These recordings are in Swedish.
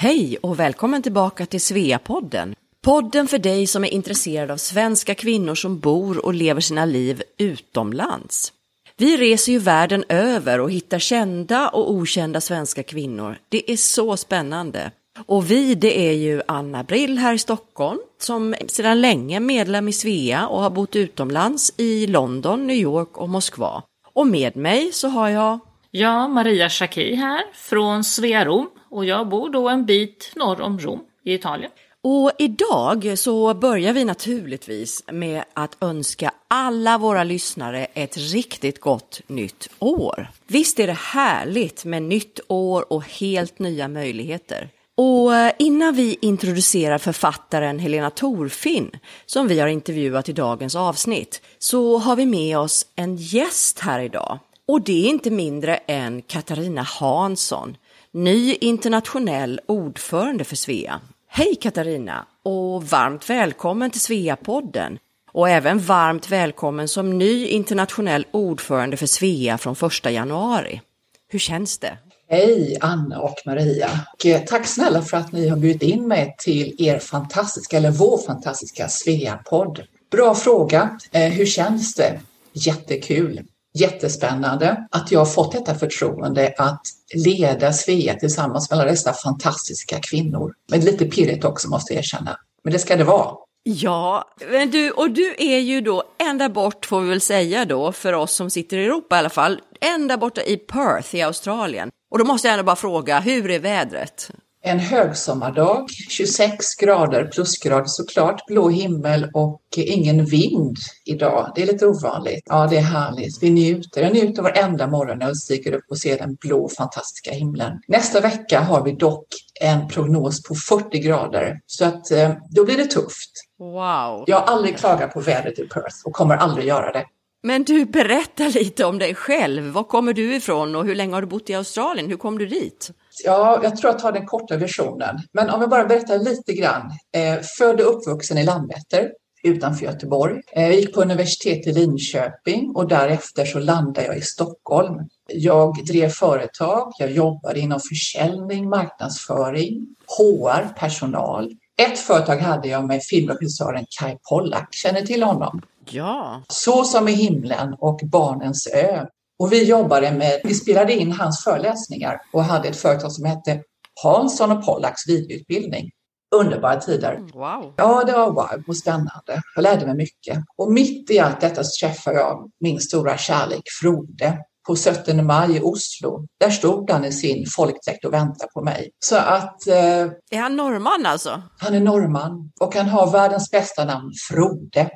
Hej och välkommen tillbaka till Sveapodden. Podden för dig som är intresserad av svenska kvinnor som bor och lever sina liv utomlands. Vi reser ju världen över och hittar kända och okända svenska kvinnor. Det är så spännande. Och vi, det är ju Anna Brill här i Stockholm som sedan länge är medlem i Svea och har bott utomlands i London, New York och Moskva. Och med mig så har jag Ja, Maria Schacki här från Svea Rom och jag bor då en bit norr om Rom i Italien. Och idag så börjar vi naturligtvis med att önska alla våra lyssnare ett riktigt gott nytt år. Visst är det härligt med nytt år och helt nya möjligheter. Och innan vi introducerar författaren Helena Torfinn, som vi har intervjuat i dagens avsnitt, så har vi med oss en gäst här idag. Och det är inte mindre än Katarina Hansson, ny internationell ordförande för Svea. Hej Katarina och varmt välkommen till Svea-podden och även varmt välkommen som ny internationell ordförande för Svea från 1 januari. Hur känns det? Hej Anna och Maria. Och eh, tack snälla för att ni har bjudit in mig till er fantastiska, eller vår fantastiska Svea-podd. Bra fråga. Eh, hur känns det? Jättekul jättespännande att jag har fått detta förtroende att leda Svea tillsammans med alla dessa fantastiska kvinnor. Men lite pirrigt också måste jag erkänna. Men det ska det vara. Ja, men du, och du är ju då ända bort får vi väl säga då, för oss som sitter i Europa i alla fall, ända borta i Perth i Australien. Och då måste jag ändå bara fråga, hur är vädret? En högsommardag, 26 grader plusgrader såklart, blå himmel och ingen vind idag. Det är lite ovanligt. Ja, det är härligt. Vi njuter. Jag njuter varenda morgon när jag stiger upp och ser den blå fantastiska himlen. Nästa vecka har vi dock en prognos på 40 grader så att eh, då blir det tufft. Wow! Jag har aldrig klagat på vädret i Perth och kommer aldrig göra det. Men du, berätta lite om dig själv. Var kommer du ifrån och hur länge har du bott i Australien? Hur kom du dit? Ja, jag tror jag tar den korta versionen. Men om jag bara berättar lite grann. Eh, född och uppvuxen i Landvetter utanför Göteborg. Eh, jag gick på universitet i Linköping och därefter så landade jag i Stockholm. Jag drev företag, jag jobbade inom försäljning, marknadsföring, HR, personal. Ett företag hade jag med filmregissören Kai Pollak. Känner till honom? Ja. Så som i himlen och Barnens ö. Och vi jobbade med, vi spelade in hans föreläsningar och hade ett företag som hette Hansson och Pollaks videoutbildning. Underbara tider. Mm, wow. Ja, det var wow och spännande. Jag lärde mig mycket. Och mitt i allt detta så träffade jag min stora kärlek Frode på 17 maj i Oslo. Där stod han i sin folkdräkt och väntade på mig. Så att... Eh, är han norrman alltså? Han är norrman och han har världens bästa namn, Frode.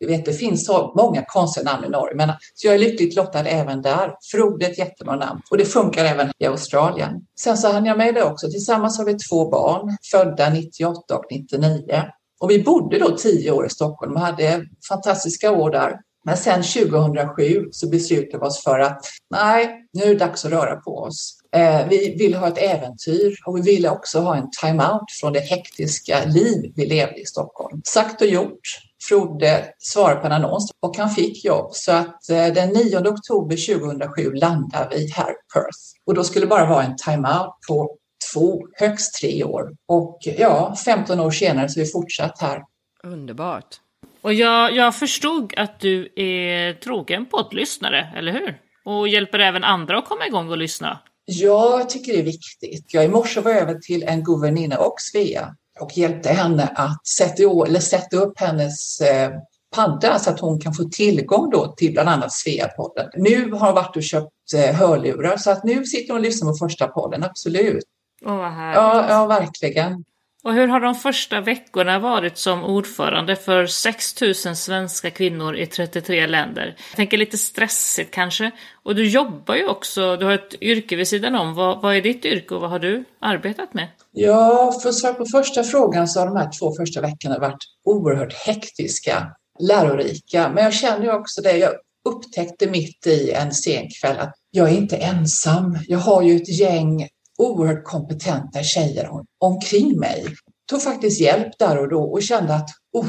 Du vet, det finns så många konstiga namn i Norge, men så jag är lyckligt lottad även där. Frode är ett jättebra namn och det funkar även i Australien. Sen så hann jag med det också. Tillsammans har vi två barn, födda 98 och 99. Och vi bodde då tio år i Stockholm och hade fantastiska år där. Men sen 2007 så beslutade vi oss för att nej, nu är det dags att röra på oss. Eh, vi ville ha ett äventyr och vi ville också ha en time-out från det hektiska liv vi levde i Stockholm. Sagt och gjort. Frode svarade på en annons och han fick jobb. Så att eh, den 9 oktober 2007 landade vi här i Perth. Och då skulle det bara vara en time-out på två, högst tre år. Och ja, 15 år senare så är vi fortsatt här. Underbart. Och jag, jag förstod att du är trogen poddlyssnare, eller hur? Och hjälper även andra att komma igång och lyssna. Ja, jag tycker det är viktigt. Jag i morse var över till en guvernina och Svea och hjälpte henne att sätta, eller sätta upp hennes eh, padda så att hon kan få tillgång då till bland annat Svea-podden. Nu har hon varit och köpt eh, hörlurar så att nu sitter hon och lyssnar på första podden, absolut. Åh, härligt. Ja, ja, verkligen. Och hur har de första veckorna varit som ordförande för 6 000 svenska kvinnor i 33 länder? Jag tänker lite stressigt kanske. Och du jobbar ju också, du har ett yrke vid sidan om. Vad, vad är ditt yrke och vad har du arbetat med? Ja, för att svara på första frågan så har de här två första veckorna varit oerhört hektiska, lärorika. Men jag känner ju också det, jag upptäckte mitt i en sen kväll att jag är inte ensam. Jag har ju ett gäng oerhört kompetenta tjejer omkring mig. Tog faktiskt hjälp där och då och kände att oh,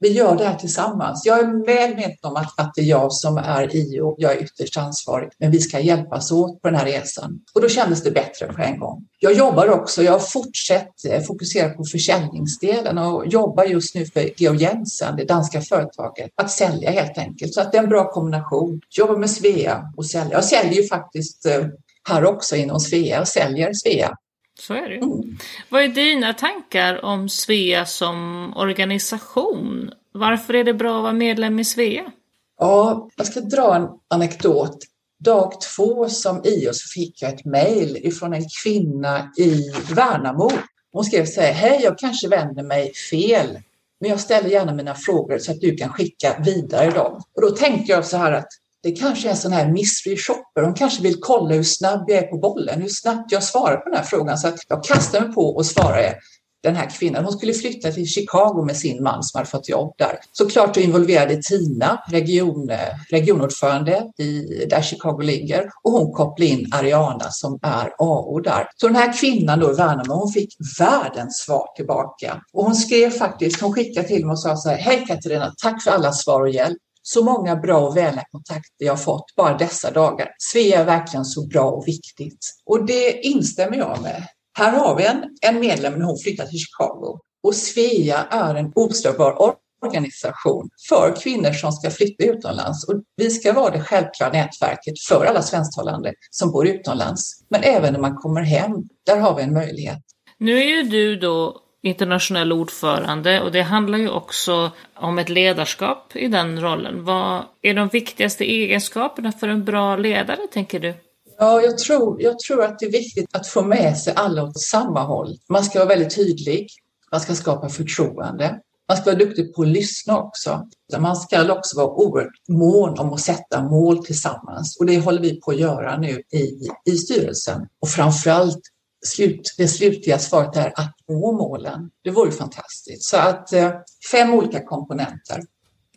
vi gör det här tillsammans. Jag är väl medveten om att, att det är jag som är IO, jag är ytterst ansvarig, men vi ska hjälpas åt på den här resan. Och då kändes det bättre på en gång. Jag jobbar också, jag har fortsatt eh, fokusera på försäljningsdelen och jobbar just nu för Georg Jensen, det danska företaget, att sälja helt enkelt. Så att det är en bra kombination. Jobbar med Svea och sälja. Jag säljer ju faktiskt eh, här också inom Svea och säljer Svea. Så är det ju. Mm. Vad är dina tankar om Svea som organisation? Varför är det bra att vara medlem i Svea? Ja, jag ska dra en anekdot. Dag två som IO så fick jag ett mejl ifrån en kvinna i Värnamo. Hon skrev så här, hej jag kanske vänder mig fel, men jag ställer gärna mina frågor så att du kan skicka vidare dem. Och då tänkte jag så här att det kanske är sådana här mystery shopper. De kanske vill kolla hur snabb jag är på bollen, hur snabbt jag svarar på den här frågan. Så att jag kastar mig på och svarar den här kvinnan. Hon skulle flytta till Chicago med sin man som hade fått jobb där. Såklart då involverade Tina, region, regionordförande i, där Chicago ligger och hon kopplade in Ariana som är AO där. Så den här kvinnan då i Värnamo, hon fick världens svar tillbaka. Och hon skrev faktiskt, hon skickade till mig och sa så här, hej Katarina, tack för alla svar och hjälp. Så många bra och vänliga kontakter jag fått bara dessa dagar. Svea är verkligen så bra och viktigt. Och det instämmer jag med. Här har vi en, en medlem när hon flyttar till Chicago och Svea är en oslagbar organisation för kvinnor som ska flytta utomlands. Och vi ska vara det självklara nätverket för alla svensktalande som bor utomlands. Men även när man kommer hem, där har vi en möjlighet. Nu är ju du då internationell ordförande och det handlar ju också om ett ledarskap i den rollen. Vad är de viktigaste egenskaperna för en bra ledare, tänker du? Ja, jag tror, jag tror att det är viktigt att få med sig alla åt samma håll. Man ska vara väldigt tydlig. Man ska skapa förtroende. Man ska vara duktig på att lyssna också. Man ska också vara oerhört mån om att sätta mål tillsammans och det håller vi på att göra nu i, i styrelsen. Och framförallt slut, det slutliga svaret är att nå målen. Det vore fantastiskt. Så att eh, fem olika komponenter.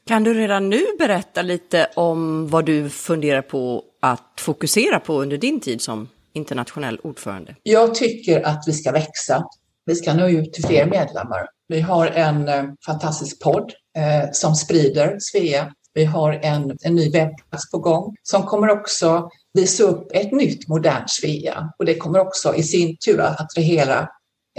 Kan du redan nu berätta lite om vad du funderar på att fokusera på under din tid som internationell ordförande? Jag tycker att vi ska växa. Vi ska nå ut till fler medlemmar. Vi har en eh, fantastisk podd eh, som sprider Svea. Vi har en, en ny webbplats på gång som kommer också visa upp ett nytt modernt Svea och det kommer också i sin tur att attrahera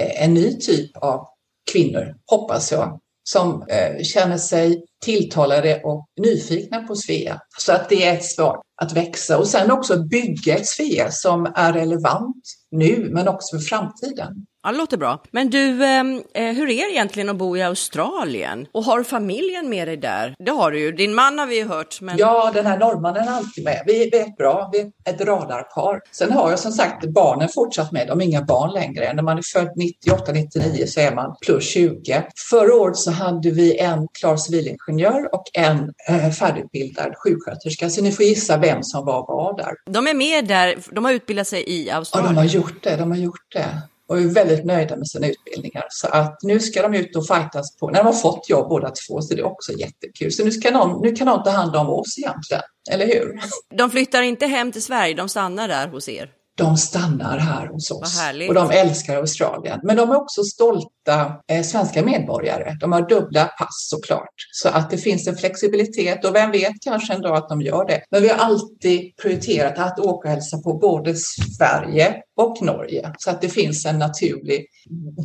eh, en ny typ av kvinnor, hoppas jag, som eh, känner sig tilltalade och nyfikna på Svea. Så att det är ett svar att växa och sen också bygga ett Svea som är relevant nu men också för framtiden. Ja, det låter bra. Men du, ehm, eh, hur är det egentligen att bo i Australien? Och har du familjen med dig där? Det har du ju. Din man har vi ju hört. Men... Ja, den här norrmannen är alltid med. Vi, vi är ett bra, vi är ett radarpar. Sen har jag som sagt barnen fortsatt med. De är inga barn längre. När man är född 98, 99 så är man plus 20. Förra året så hade vi en klar civilingenjör och en eh, färdigutbildad sjuksköterska. Så ni får gissa vem som var var där. De är med där. De har utbildat sig i Australien. Ja, de har gjort det. De har gjort det och är väldigt nöjda med sina utbildningar. Så att nu ska de ut och fightas på, när de har fått jobb båda två, så det är också jättekul. Så nu, ska någon, nu kan någon ta hand om oss egentligen, eller hur? De flyttar inte hem till Sverige, de stannar där hos er? De stannar här hos oss och de älskar Australien. Men de är också stolta eh, svenska medborgare. De har dubbla pass såklart. Så att det finns en flexibilitet och vem vet kanske en dag att de gör det. Men vi har alltid prioriterat att åka och hälsa på både Sverige och Norge så att det finns en naturlig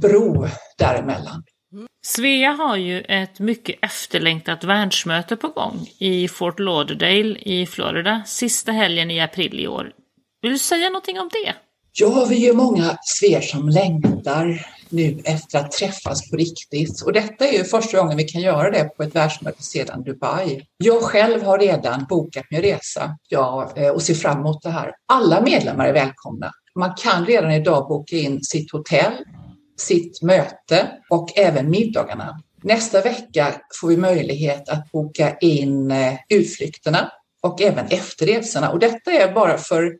bro däremellan. Svea har ju ett mycket efterlängtat världsmöte på gång i Fort Lauderdale i Florida sista helgen i april i år. Vill du säga någonting om det? Ja, vi är många sver som längtar nu efter att träffas på riktigt. Och detta är ju första gången vi kan göra det på ett världsmöte sedan Dubai. Jag själv har redan bokat min resa ja, eh, och ser fram emot det här. Alla medlemmar är välkomna. Man kan redan idag boka in sitt hotell, sitt möte och även middagarna. Nästa vecka får vi möjlighet att boka in eh, utflykterna och även efterresorna. Och detta är bara för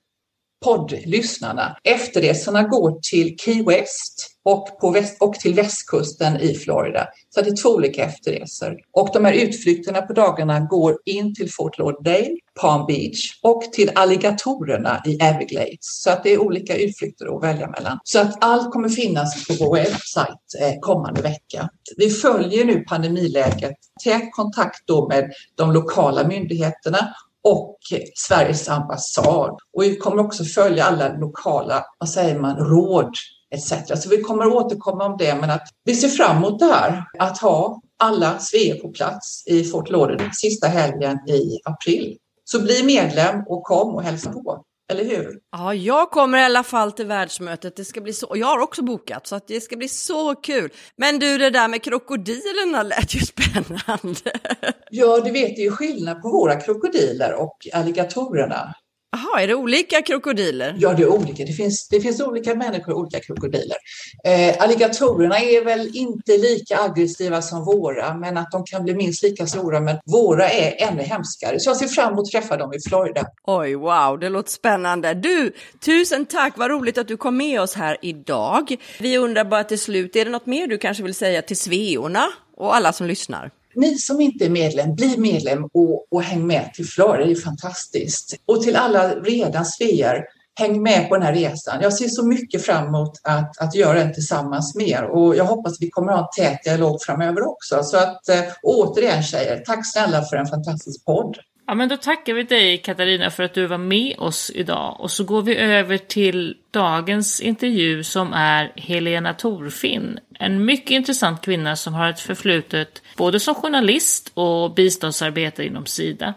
poddlyssnarna. Efterresorna går till Key West och, på väst, och till västkusten i Florida. Så det är två olika efterresor. Och de här utflykterna på dagarna går in till Fort Lauderdale, Palm Beach och till alligatorerna i Everglades. Så att det är olika utflykter att välja mellan. Så att allt kommer finnas på vår webbsajt eh, kommande vecka. Vi följer nu pandemiläget, tät kontakt då med de lokala myndigheterna och Sveriges ambassad. Och vi kommer också följa alla lokala, vad säger man, råd etc. Så vi kommer återkomma om det, men att vi ser fram emot det här, att ha alla Svea på plats i Fort Lauderdale sista helgen i april. Så bli medlem och kom och hälsa på. Eller hur? Ja, jag kommer i alla fall till världsmötet. Det ska bli så, och jag har också bokat, så att det ska bli så kul. Men du, det där med krokodilerna lät ju spännande. Ja, du vet, det är ju skillnad på våra krokodiler och alligatorerna. Jaha, är det olika krokodiler? Ja, det är olika. Det finns, det finns olika människor och olika krokodiler. Eh, alligatorerna är väl inte lika aggressiva som våra, men att de kan bli minst lika stora. Men våra är ännu hemskare. Så jag ser fram emot att träffa dem i Florida. Oj, wow, det låter spännande. Du, tusen tack. Vad roligt att du kom med oss här idag. Vi undrar bara till slut, är det något mer du kanske vill säga till sveorna och alla som lyssnar? Ni som inte är medlem, bli medlem och, och häng med till Florida, det är fantastiskt. Och till alla redan svear, häng med på den här resan. Jag ser så mycket fram emot att, att göra den tillsammans med er och jag hoppas att vi kommer att ha en tät dialog framöver också. Så att eh, återigen tjejer, tack snälla för en fantastisk podd. Ja, men då tackar vi dig Katarina för att du var med oss idag och så går vi över till dagens intervju som är Helena Torfinn. En mycket intressant kvinna som har ett förflutet både som journalist och biståndsarbetare inom Sida.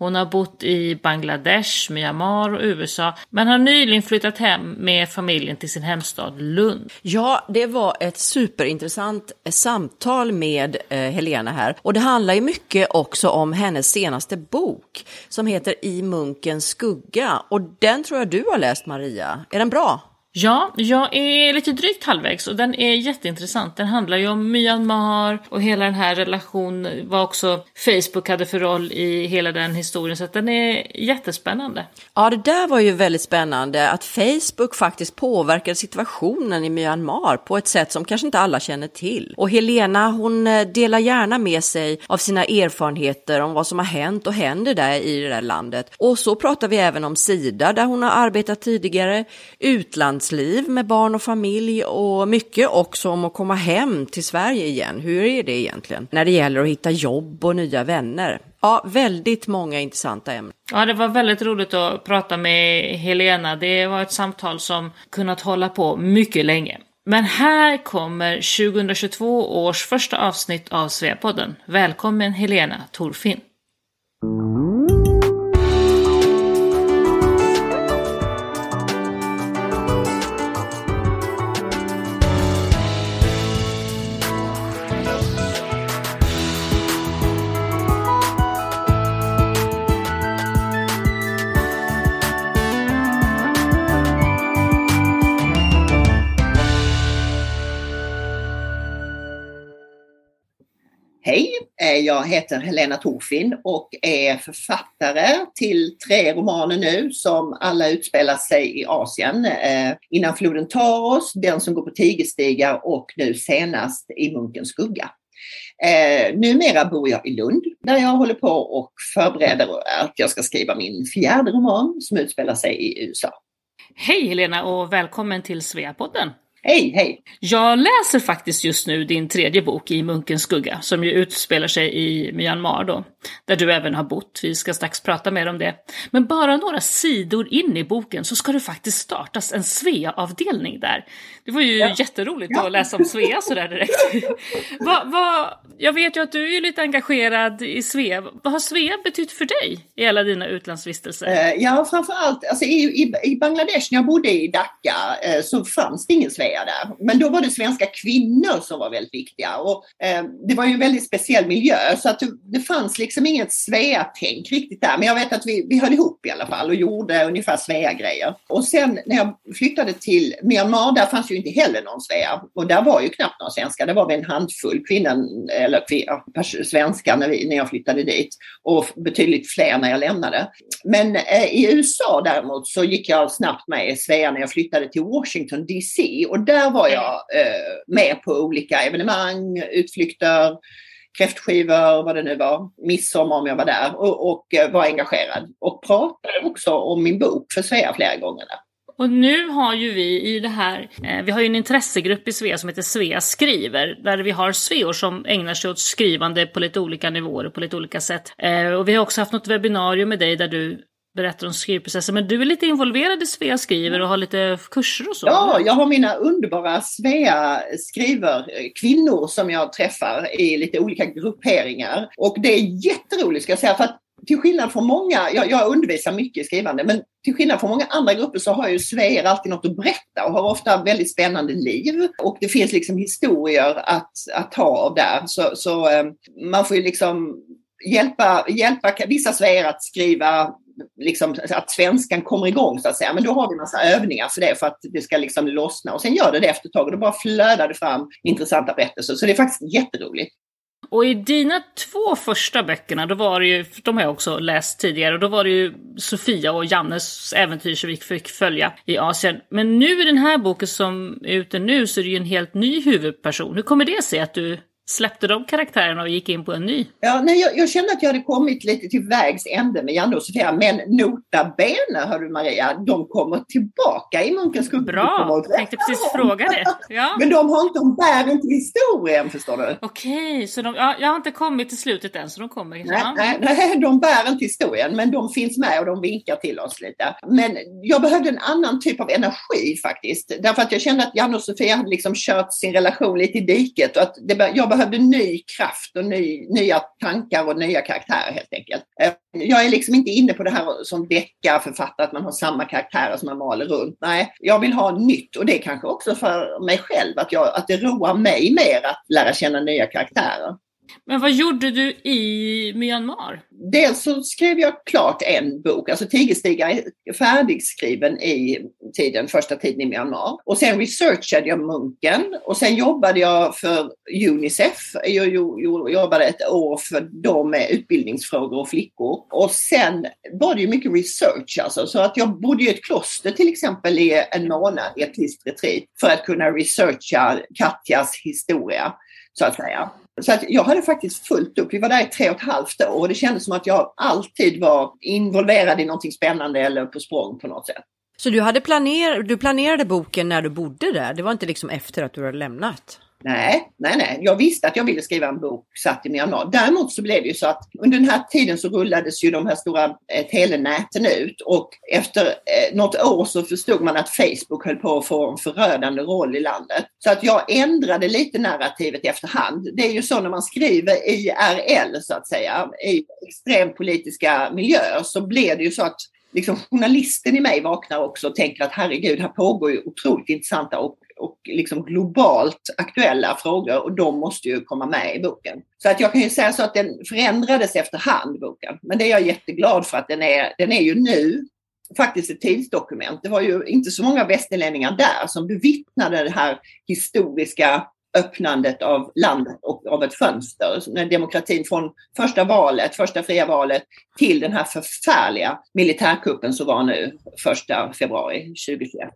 Hon har bott i Bangladesh, Myanmar och USA, men har nyligen flyttat hem med familjen till sin hemstad Lund. Ja, det var ett superintressant eh, samtal med eh, Helena här och det handlar ju mycket också om hennes senaste bok som heter I munkens skugga och den tror jag du har läst Maria. Är den bra? Ja, jag är lite drygt halvvägs och den är jätteintressant. Den handlar ju om Myanmar och hela den här relationen, vad också Facebook hade för roll i hela den historien. Så att den är jättespännande. Ja, det där var ju väldigt spännande att Facebook faktiskt påverkade situationen i Myanmar på ett sätt som kanske inte alla känner till. Och Helena, hon eh, delar gärna med sig av sina erfarenheter om vad som har hänt och händer där i det där landet. Och så pratar vi även om Sida där hon har arbetat tidigare, utland utlandsliv med barn och familj och mycket också om att komma hem till Sverige igen. Hur är det egentligen när det gäller att hitta jobb och nya vänner? Ja, väldigt många intressanta ämnen. Ja, det var väldigt roligt att prata med Helena. Det var ett samtal som kunnat hålla på mycket länge. Men här kommer 2022 års första avsnitt av Sveapodden. Välkommen Helena Torfinn. Eh, jag heter Helena Torfin och är författare till tre romaner nu som alla utspelar sig i Asien. Eh, Innan floden tar oss, Den som går på tigerstigar och nu senast I munkens skugga. Eh, numera bor jag i Lund där jag håller på och förbereder att jag ska skriva min fjärde roman som utspelar sig i USA. Hej Helena och välkommen till Sveapodden! Hej, hej! Jag läser faktiskt just nu din tredje bok i Munkens skugga, som ju utspelar sig i Myanmar då, där du även har bott. Vi ska strax prata mer om det. Men bara några sidor in i boken så ska det faktiskt startas en Svea-avdelning där. Det var ju ja. jätteroligt ja. att läsa om Svea sådär direkt. va, va, jag vet ju att du är lite engagerad i Svea. Vad har Svea betytt för dig i alla dina utlandsvistelser? Uh, ja, framförallt alltså, i, i, i Bangladesh, när jag bodde i Dhaka, uh, så fanns det ingen Svea där. Men då var det svenska kvinnor som var väldigt viktiga och eh, det var ju en väldigt speciell miljö så att det, det fanns liksom liksom inget Svea-tänk riktigt där. Men jag vet att vi, vi höll ihop i alla fall och gjorde ungefär Svea-grejer. Och sen när jag flyttade till Myanmar, där fanns ju inte heller någon Svea. Och där var ju knappt några svenskar. Där var vi en handfull kvinnor, eller svenskar när, vi, när jag flyttade dit. Och betydligt fler när jag lämnade. Men eh, i USA däremot så gick jag snabbt med i Svea när jag flyttade till Washington DC. Och där var jag eh, med på olika evenemang, utflykter, kräftskivor, vad det nu var, midsommar om jag var där och, och eh, var engagerad. Och pratade också om min bok för Svea flera gånger där. Och nu har ju vi i det här, eh, vi har ju en intressegrupp i Svea som heter Svea skriver, där vi har sveor som ägnar sig åt skrivande på lite olika nivåer och på lite olika sätt. Eh, och vi har också haft något webbinarium med dig där du berättar om skrivprocessen. Men du är lite involverad i Svea skriver och har lite kurser och så? Ja, jag har mina underbara Svea skriver kvinnor som jag träffar i lite olika grupperingar. Och det är jätteroligt ska jag säga för att till skillnad från många, jag, jag undervisar mycket i skrivande, men till skillnad från många andra grupper så har ju Sveer alltid något att berätta och har ofta väldigt spännande liv. Och det finns liksom historier att, att ta av där. Så, så eh, man får ju liksom hjälpa, hjälpa vissa Sveer att skriva liksom, att svenskan kommer igång så att säga. Men då har vi massa övningar för det för att det ska liksom lossna och sen gör det det efter ett tag och då bara flödar det fram intressanta berättelser. Så det är faktiskt jätteroligt. Och i dina två första böckerna, då var det ju, de har jag också läst tidigare, och då var det ju Sofia och Jannes äventyr som vi fick följa i Asien. Men nu i den här boken som är ute nu så är det ju en helt ny huvudperson. Hur kommer det sig att du släppte de karaktärerna och gick in på en ny? Ja, nej, jag, jag kände att jag hade kommit lite till vägs ände med Janne och Sofia. Men nota bene, hör du Maria, de kommer tillbaka i Munkens skugga. Bra, jag tänkte precis fråga det. Ja. Men de, har inte, de bär inte historien, förstår du. Okej, så de, ja, jag har inte kommit till slutet än, så de kommer. Nej, nej, nej, de bär inte historien, men de finns med och de vinkar till oss lite. Men jag behövde en annan typ av energi faktiskt. Därför att jag kände att Janne och Sofia hade liksom kört sin relation lite i diket och att det, jag behövde behövde ny kraft och ny, nya tankar och nya karaktärer helt enkelt. Eh, jag är liksom inte inne på det här som deckarförfattare, att man har samma karaktärer som man maler runt. Nej, jag vill ha nytt och det är kanske också för mig själv, att, jag, att det roar mig mer att lära känna nya karaktärer. Men vad gjorde du i Myanmar? Dels så skrev jag klart en bok, alltså Tigerstiga är färdigskriven i tiden, första tiden i Myanmar. Och sen researchade jag munken och sen jobbade jag för Unicef. Jag jobbade ett år för dem med utbildningsfrågor och flickor. Och sen var det ju mycket research alltså, så att jag bodde i ett kloster till exempel i en månad i ett visst retreat för att kunna researcha Katjas historia så att säga. Så att jag hade faktiskt fullt upp. Vi var där i tre och ett halvt år och det kändes som att jag alltid var involverad i någonting spännande eller på språng på något sätt. Så du, hade planer, du planerade boken när du bodde där? Det var inte liksom efter att du hade lämnat? Nej, nej, nej. Jag visste att jag ville skriva en bok satt i Myanmar. Däremot så blev det ju så att under den här tiden så rullades ju de här stora eh, telenäten ut och efter eh, något år så förstod man att Facebook höll på att få en förödande roll i landet. Så att jag ändrade lite narrativet efterhand. Det är ju så när man skriver IRL så att säga, i extrempolitiska miljöer så blir det ju så att liksom, journalisten i mig vaknar också och tänker att herregud, här pågår ju otroligt intressanta och och liksom globalt aktuella frågor och de måste ju komma med i boken. Så att jag kan ju säga så att den förändrades efterhand, boken. Men det är jag jätteglad för att den är, den är ju nu faktiskt ett tidsdokument. Det var ju inte så många västerlänningar där som bevittnade det här historiska öppnandet av landet och av ett fönster. När demokratin från första valet, första fria valet till den här förfärliga militärkuppen som var nu första februari 2021.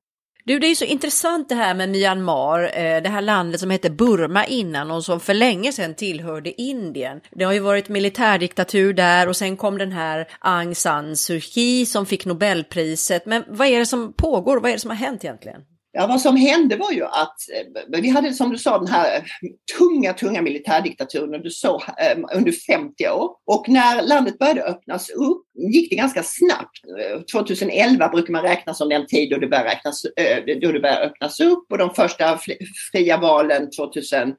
Du, det är så intressant det här med Myanmar, eh, det här landet som hette Burma innan och som för länge sedan tillhörde Indien. Det har ju varit militärdiktatur där och sen kom den här Aung San Suu Kyi som fick Nobelpriset. Men vad är det som pågår? Vad är det som har hänt egentligen? Ja, vad som hände var ju att eh, vi hade som du sa den här tunga, tunga militärdiktaturen eh, under, så, under 50 år. Och när landet började öppnas upp gick det ganska snabbt. Eh, 2011 brukar man räkna som den tid då det började, räknas, då det började öppnas upp och de första fria valen 2000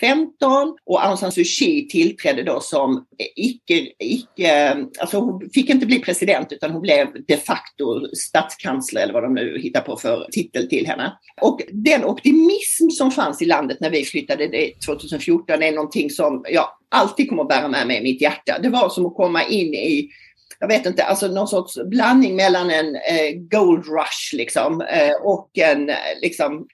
15 och Aung San Suu Kyi tillträdde då som icke, icke, alltså hon fick inte bli president utan hon blev de facto statskansler eller vad de nu hittar på för titel till henne. Och den optimism som fanns i landet när vi flyttade 2014 är någonting som jag alltid kommer att bära med mig i mitt hjärta. Det var som att komma in i jag vet inte, alltså någon sorts blandning mellan en eh, gold rush liksom eh, och en eh, liksom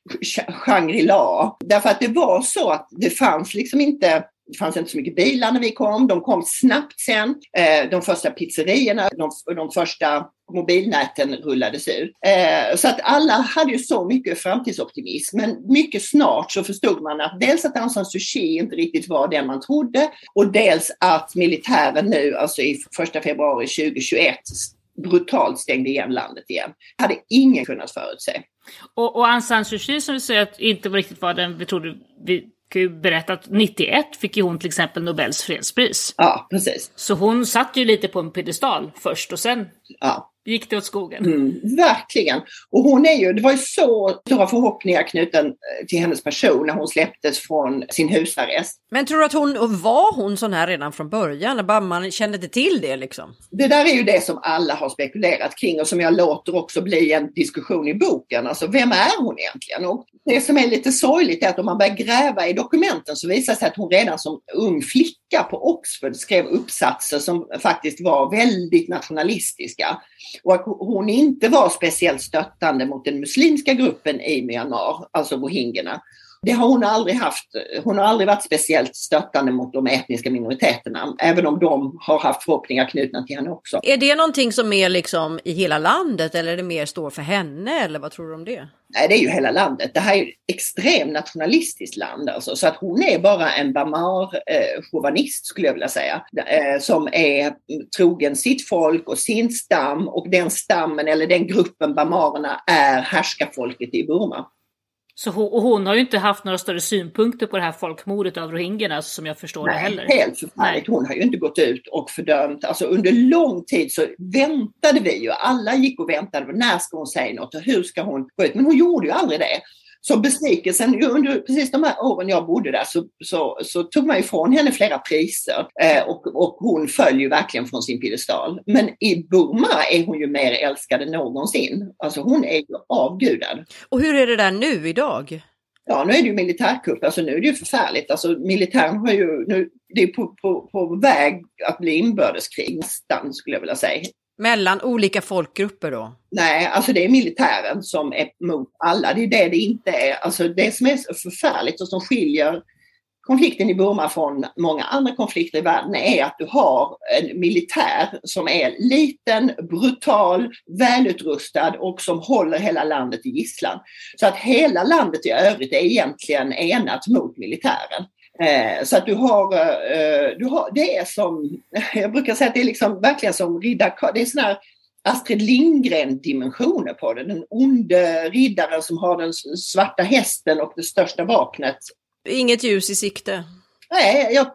Shangri-La. Därför att det var så att det fanns liksom inte det fanns inte så mycket bilar när vi kom. De kom snabbt sen. Eh, de första pizzerierna, de, de första mobilnäten rullades ut. Eh, så att alla hade ju så mycket framtidsoptimism. Men mycket snart så förstod man att dels att Aung San Suu Kyi inte riktigt var den man trodde och dels att militären nu, alltså i första februari 2021, brutalt stängde igen landet igen. Det hade ingen kunnat förutse. Och, och Aung San Suu Kyi som du säger att inte riktigt var den vi trodde vi kan ju berätta att 91 fick ju hon till exempel Nobels fredspris. Ja, precis. Så hon satt ju lite på en piedestal först och sen ja gick det åt skogen. Mm, verkligen. Och hon är ju, det var ju så stora förhoppningar knuten eh, till hennes person när hon släpptes från sin husarrest. Men tror du att hon var hon sån här redan från början? Bara man kände inte till det liksom? Det där är ju det som alla har spekulerat kring och som jag låter också bli en diskussion i boken. Alltså vem är hon egentligen? Och det som är lite sorgligt är att om man börjar gräva i dokumenten så visar det sig att hon redan som ung flicka på Oxford skrev uppsatser som faktiskt var väldigt nationalistiska och att hon inte var speciellt stöttande mot den muslimska gruppen i Myanmar, alltså rohingyerna. Det har hon aldrig haft. Hon har aldrig varit speciellt stöttande mot de etniska minoriteterna, även om de har haft förhoppningar knutna till henne också. Är det någonting som är liksom i hela landet eller är det mer står för henne eller vad tror du om det? Nej, det är ju hela landet. Det här är ett extremt nationalistiskt land alltså, så att hon är bara en Bamar-chauvinist skulle jag vilja säga, eh, som är trogen sitt folk och sin stam och den stammen eller den gruppen bamarerna är härskarfolket i Burma. Så hon, och hon har ju inte haft några större synpunkter på det här folkmordet av rohingyerna som jag förstår Nej, det heller. helt förfärligt. Hon har ju inte gått ut och fördömt. Alltså under lång tid så väntade vi ju. Alla gick och väntade. När ska hon säga något och hur ska hon gå ut? Men hon gjorde ju aldrig det. Så besvikelsen under precis de här åren jag bodde där så, så, så tog man ifrån henne flera priser eh, och, och hon föll ju verkligen från sin piedestal. Men i Burma är hon ju mer älskad än någonsin. Alltså hon är ju avgudad. Och hur är det där nu idag? Ja, nu är det ju militärkupp. Alltså nu är det ju förfärligt. Alltså militären har ju, nu, det är på, på, på väg att bli inbördeskrig nästan skulle jag vilja säga. Mellan olika folkgrupper då? Nej, alltså det är militären som är mot alla. Det är det det inte är. Alltså det som är så förfärligt och som skiljer konflikten i Burma från många andra konflikter i världen är att du har en militär som är liten, brutal, välutrustad och som håller hela landet i gisslan. Så att hela landet i övrigt är egentligen enat mot militären. Eh, så att du har, eh, du har, det är som, jag brukar säga att det är liksom verkligen som riddarkarl, det är sån här Astrid Lindgren-dimensioner på det. Den onde riddaren som har den svarta hästen och det största vapnet. Inget ljus i sikte? Nej, jag,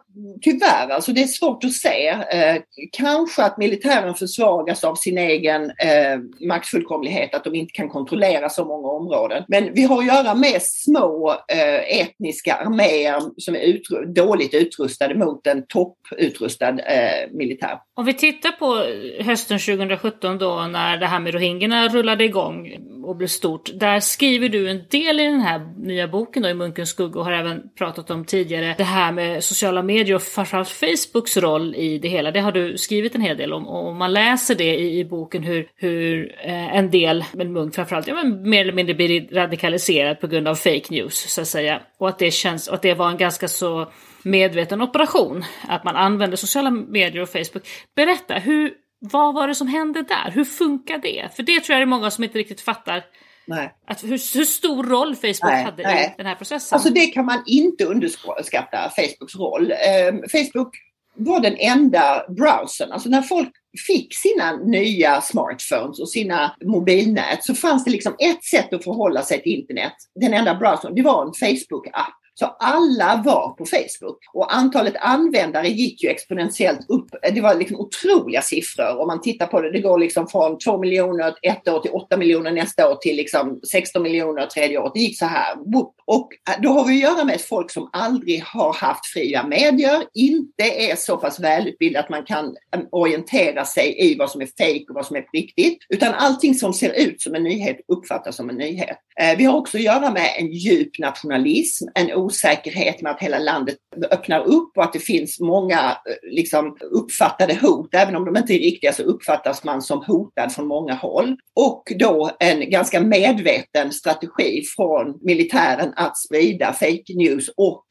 tyvärr alltså det är svårt att se. Eh, kanske att militären försvagas av sin egen eh, maktfullkomlighet, att de inte kan kontrollera så många områden. Men vi har att göra med små eh, etniska arméer som är utru dåligt utrustade mot en topputrustad eh, militär. Om vi tittar på hösten 2017 då när det här med rohingyerna rullade igång och blev stort. Där skriver du en del i den här nya boken då i Munkens skugga och har även pratat om tidigare det här med sociala medier och framförallt Facebooks roll i det hela. Det har du skrivit en hel del om och man läser det i, i boken hur, hur eh, en del, men Munk framförallt, ja, men mer eller mindre blir radikaliserad på grund av fake news så att säga. Och att det känns, och att det var en ganska så medveten operation att man använder sociala medier och Facebook. Berätta, hur, vad var det som hände där? Hur funkar det? För det tror jag det är många som inte riktigt fattar. Nej. Att hur, hur stor roll Facebook Nej, hade nej. i den här processen. Alltså det kan man inte underskatta Facebooks roll. Eh, Facebook var den enda browsern. Alltså när folk fick sina nya smartphones och sina mobilnät så fanns det liksom ett sätt att förhålla sig till internet. Den enda browsern, det var en Facebook-app. Så alla var på Facebook och antalet användare gick ju exponentiellt upp. Det var liksom otroliga siffror om man tittar på det. Det går liksom från 2 miljoner ett år till 8 miljoner nästa år till liksom 16 miljoner tredje året. Det gick så här. Och äh, då har vi att göra med folk som aldrig har haft fria medier, inte är så pass välutbildade att man kan ähm, orientera sig i vad som är fejk och vad som är riktigt. Utan allting som ser ut som en nyhet uppfattas som en nyhet. Äh, vi har också att göra med en djup nationalism, en osäkerhet med att hela landet öppnar upp och att det finns många eh, liksom, uppfattade hot. Även om de inte är riktiga så uppfattas man som hotad från många håll. Och då en ganska medveten strategi från militären att sprida fake news och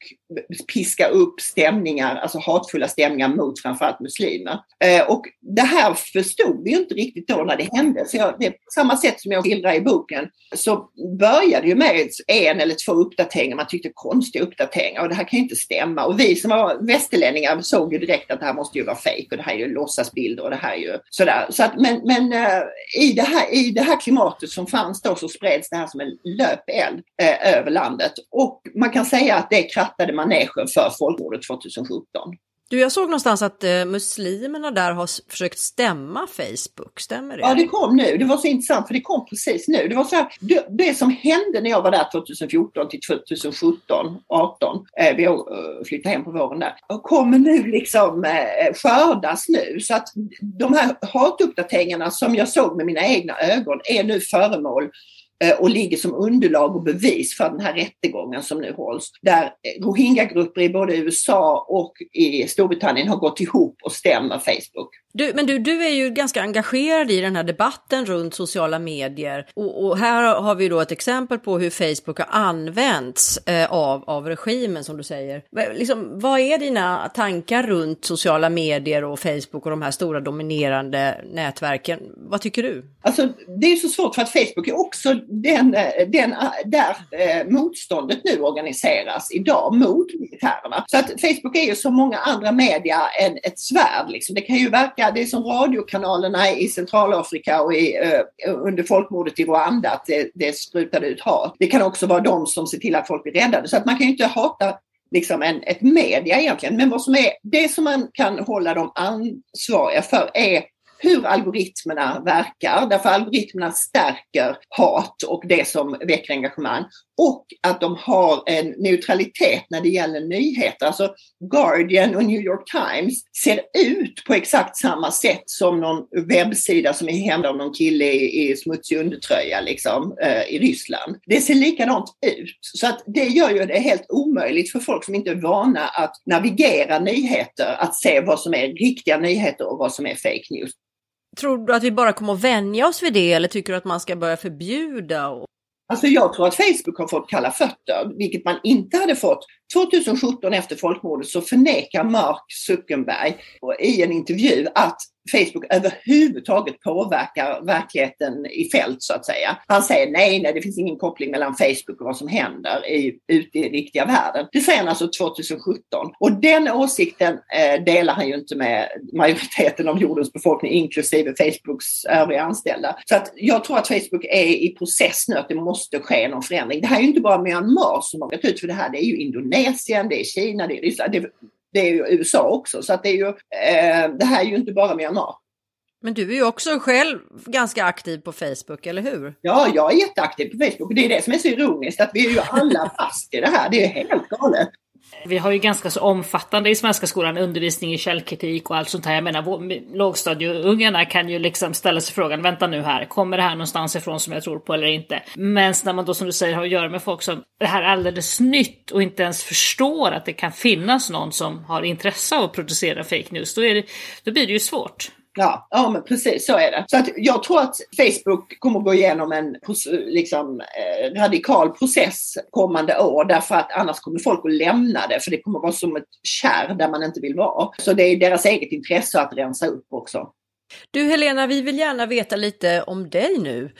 piska upp stämningar, alltså hatfulla stämningar mot framförallt muslimer. Eh, och det här förstod vi inte riktigt då när det hände. Så jag, det, på samma sätt som jag skildrar i boken så började ju med en eller två uppdateringar. Man tyckte konstiga uppdateringar och det här kan ju inte stämma. Och vi som var västerlänningar såg ju direkt att det här måste ju vara fejk och det här är ju låtsasbilder och det här är ju sådär. Så att, men men eh, i, det här, i det här klimatet som fanns då så spreds det här som en löpeld eh, över landet. Och man kan säga att det krattade manegen för folkmordet 2017. Du, jag såg någonstans att eh, muslimerna där har försökt stämma Facebook, stämmer det? Ja, det kom nu. Det var så intressant för det kom precis nu. Det var så här, det, det som hände när jag var där 2014 till 2017, 18, eh, vi eh, flyttade hem på våren där, kommer nu liksom eh, skördas nu. Så att de här hatuppdateringarna som jag såg med mina egna ögon är nu föremål och ligger som underlag och bevis för den här rättegången som nu hålls. Där eh, rohingya-grupper i både USA och i Storbritannien har gått ihop och stämmer Facebook. Du, men du, du är ju ganska engagerad i den här debatten runt sociala medier och, och här har vi då ett exempel på hur Facebook har använts eh, av, av regimen som du säger. Liksom, vad är dina tankar runt sociala medier och Facebook och de här stora dominerande nätverken? Vad tycker du? Alltså, det är så svårt för att Facebook är också den, eh, den, eh, där eh, motståndet nu organiseras idag mot militärerna. Så att Facebook är ju som många andra media en, ett svärd. Liksom. Det kan ju verka, det är som radiokanalerna i Centralafrika och i, under folkmordet i Rwanda, att det, det sprutade ut hat. Det kan också vara de som ser till att folk blir räddade. Så att man kan ju inte hata liksom en, ett media egentligen. Men vad som är, det som man kan hålla dem ansvariga för är hur algoritmerna verkar, därför algoritmerna stärker hat och det som väcker engagemang. Och att de har en neutralitet när det gäller nyheter. Alltså Guardian och New York Times ser ut på exakt samma sätt som någon webbsida som är hemma av någon kille i, i smutsig undertröja liksom, eh, i Ryssland. Det ser likadant ut. Så att det gör ju det helt omöjligt för folk som inte är vana att navigera nyheter, att se vad som är riktiga nyheter och vad som är fake news. Tror du att vi bara kommer att vänja oss vid det eller tycker du att man ska börja förbjuda? Alltså jag tror att Facebook har fått kalla fötter, vilket man inte hade fått 2017 efter folkmordet så förnekar Mark Zuckerberg i en intervju att Facebook överhuvudtaget påverkar verkligheten i fält så att säga. Han säger nej, nej, det finns ingen koppling mellan Facebook och vad som händer i, ute i riktiga världen. Det säger han alltså 2017 och den åsikten eh, delar han ju inte med majoriteten av jordens befolkning inklusive Facebooks övriga anställda. Så att jag tror att Facebook är i process nu att det måste ske någon förändring. Det här är ju inte bara Myanmar som har gått ut för det här, det är ju Indonesien, det är Kina, det är Ryssland. Det, det är ju USA också. Så att det, är ju, eh, det här är ju inte bara Myanmar. Men du är ju också själv ganska aktiv på Facebook, eller hur? Ja, jag är jätteaktiv på Facebook. Det är det som är så ironiskt, att vi är ju alla fast i det här. Det är helt galet. Vi har ju ganska så omfattande i svenska skolan undervisning i källkritik och allt sånt här. Jag menar lågstadieungarna kan ju liksom ställa sig frågan, vänta nu här, kommer det här någonstans ifrån som jag tror på eller inte? Men när man då som du säger har att göra med folk som det här är alldeles nytt och inte ens förstår att det kan finnas någon som har intresse av att producera fake news, då, är det, då blir det ju svårt. Ja, ja men precis så är det. Så att jag tror att Facebook kommer att gå igenom en liksom, eh, radikal process kommande år därför att annars kommer folk att lämna det för det kommer att vara som ett kärr där man inte vill vara. Så det är deras eget intresse att rensa upp också. Du Helena, vi vill gärna veta lite om dig nu.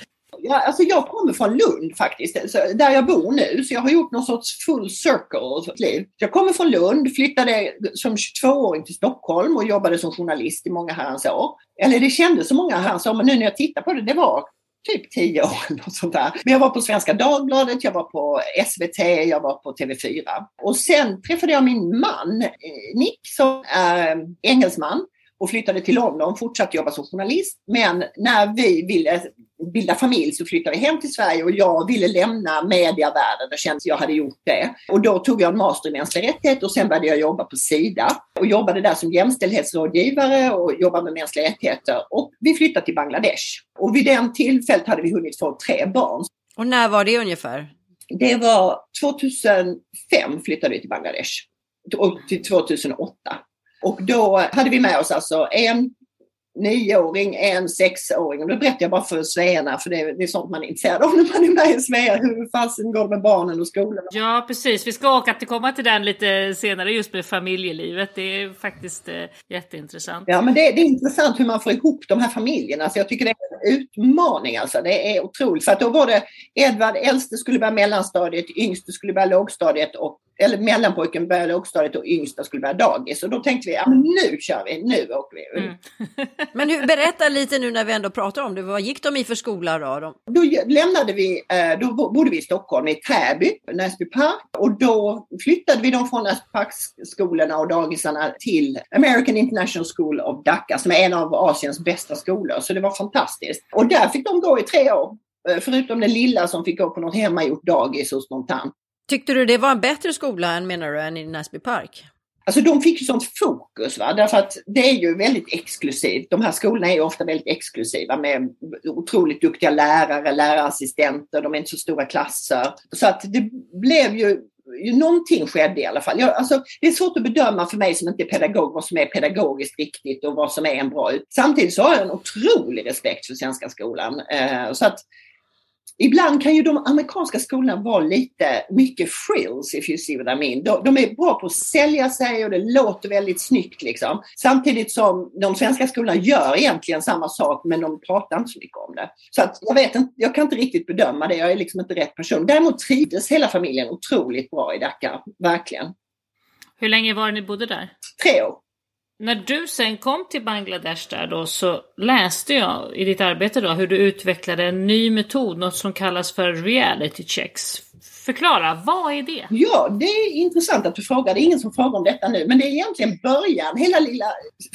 Ja, alltså jag kommer från Lund faktiskt, där jag bor nu. Så jag har gjort någon sorts full circle liv. Jag kommer från Lund, flyttade som 22-åring till Stockholm och jobbade som journalist i många herrans år. Eller det kändes som många herrans år, men nu när jag tittar på det, det var typ tio år eller något sånt där. Men jag var på Svenska Dagbladet, jag var på SVT, jag var på TV4. Och sen träffade jag min man, eh, Nick, som är engelsman och flyttade till London, fortsatte jobba som journalist. Men när vi ville bilda familj så flyttade vi hem till Sverige och jag ville lämna medievärlden. Det kändes jag hade gjort det. Och då tog jag en master i mänskliga rättigheter och sen började jag jobba på Sida och jobbade där som jämställdhetsrådgivare och jobbade med mänskliga rättigheter. Och vi flyttade till Bangladesh. Och vid den tillfället hade vi hunnit få tre barn. Och när var det ungefär? Det var 2005 flyttade vi till Bangladesh. Och till 2008. Och då hade vi med oss alltså en nioåring, en sexåring. Och det berättar jag bara för svearna för det är, det är sånt man är intresserad av när man är med i Svea. Hur fasen går det med barnen och skolan? Ja precis, vi ska åka till komma till den lite senare just med familjelivet. Det är faktiskt eh, jätteintressant. Ja men det, det, är intressant hur man får ihop de här familjerna. Så jag tycker det är en utmaning alltså. Det är otroligt. För att då var det Edvard, äldste skulle börja mellanstadiet, yngste skulle börja lågstadiet och eller mellanpojken började lågstadiet och yngsta skulle börja dagis. Och då tänkte vi, ja nu kör vi, nu åker vi. Mm. men hur, berätta lite nu när vi ändå pratar om det, vad gick de i för skola då? Då lämnade vi, eh, då bodde vi i Stockholm, i Täby, Näsby Park. Och då flyttade vi dem från Näsby Park-skolorna och dagisarna till American International School of Dhaka, som är en av Asiens bästa skolor. Så det var fantastiskt. Och där fick de gå i tre år. Eh, förutom den lilla som fick gå på något hemmagjort dagis hos någon tant. Tyckte du det var en bättre skola än menar du än i Näsby Park? Alltså de fick ju sånt fokus, va? därför att det är ju väldigt exklusivt. De här skolorna är ju ofta väldigt exklusiva med otroligt duktiga lärare, lärarassistenter, de är inte så stora klasser. Så att det blev ju Någonting skedde i alla fall. Jag, alltså, det är svårt att bedöma för mig som inte är pedagog vad som är pedagogiskt riktigt och vad som är en bra ut. Samtidigt så har jag en otrolig respekt för svenska skolan. Eh, så att Ibland kan ju de amerikanska skolorna vara lite mycket frills, if you see what I mean. De, de, är bra på att sälja sig och det låter väldigt snyggt liksom. Samtidigt som de svenska skolorna gör egentligen samma sak men de pratar inte så mycket om det. Så att jag vet inte, jag kan inte riktigt bedöma det, jag är liksom inte rätt person. Däremot trivdes hela familjen otroligt bra i Dhaka, verkligen. Hur länge var det ni bodde där? Tre år. När du sen kom till Bangladesh där då så läste jag i ditt arbete då hur du utvecklade en ny metod, något som kallas för reality checks. Förklara, vad är det? Ja, det är intressant att du frågar. Det är ingen som frågar om detta nu, men det är egentligen början. Hela lilla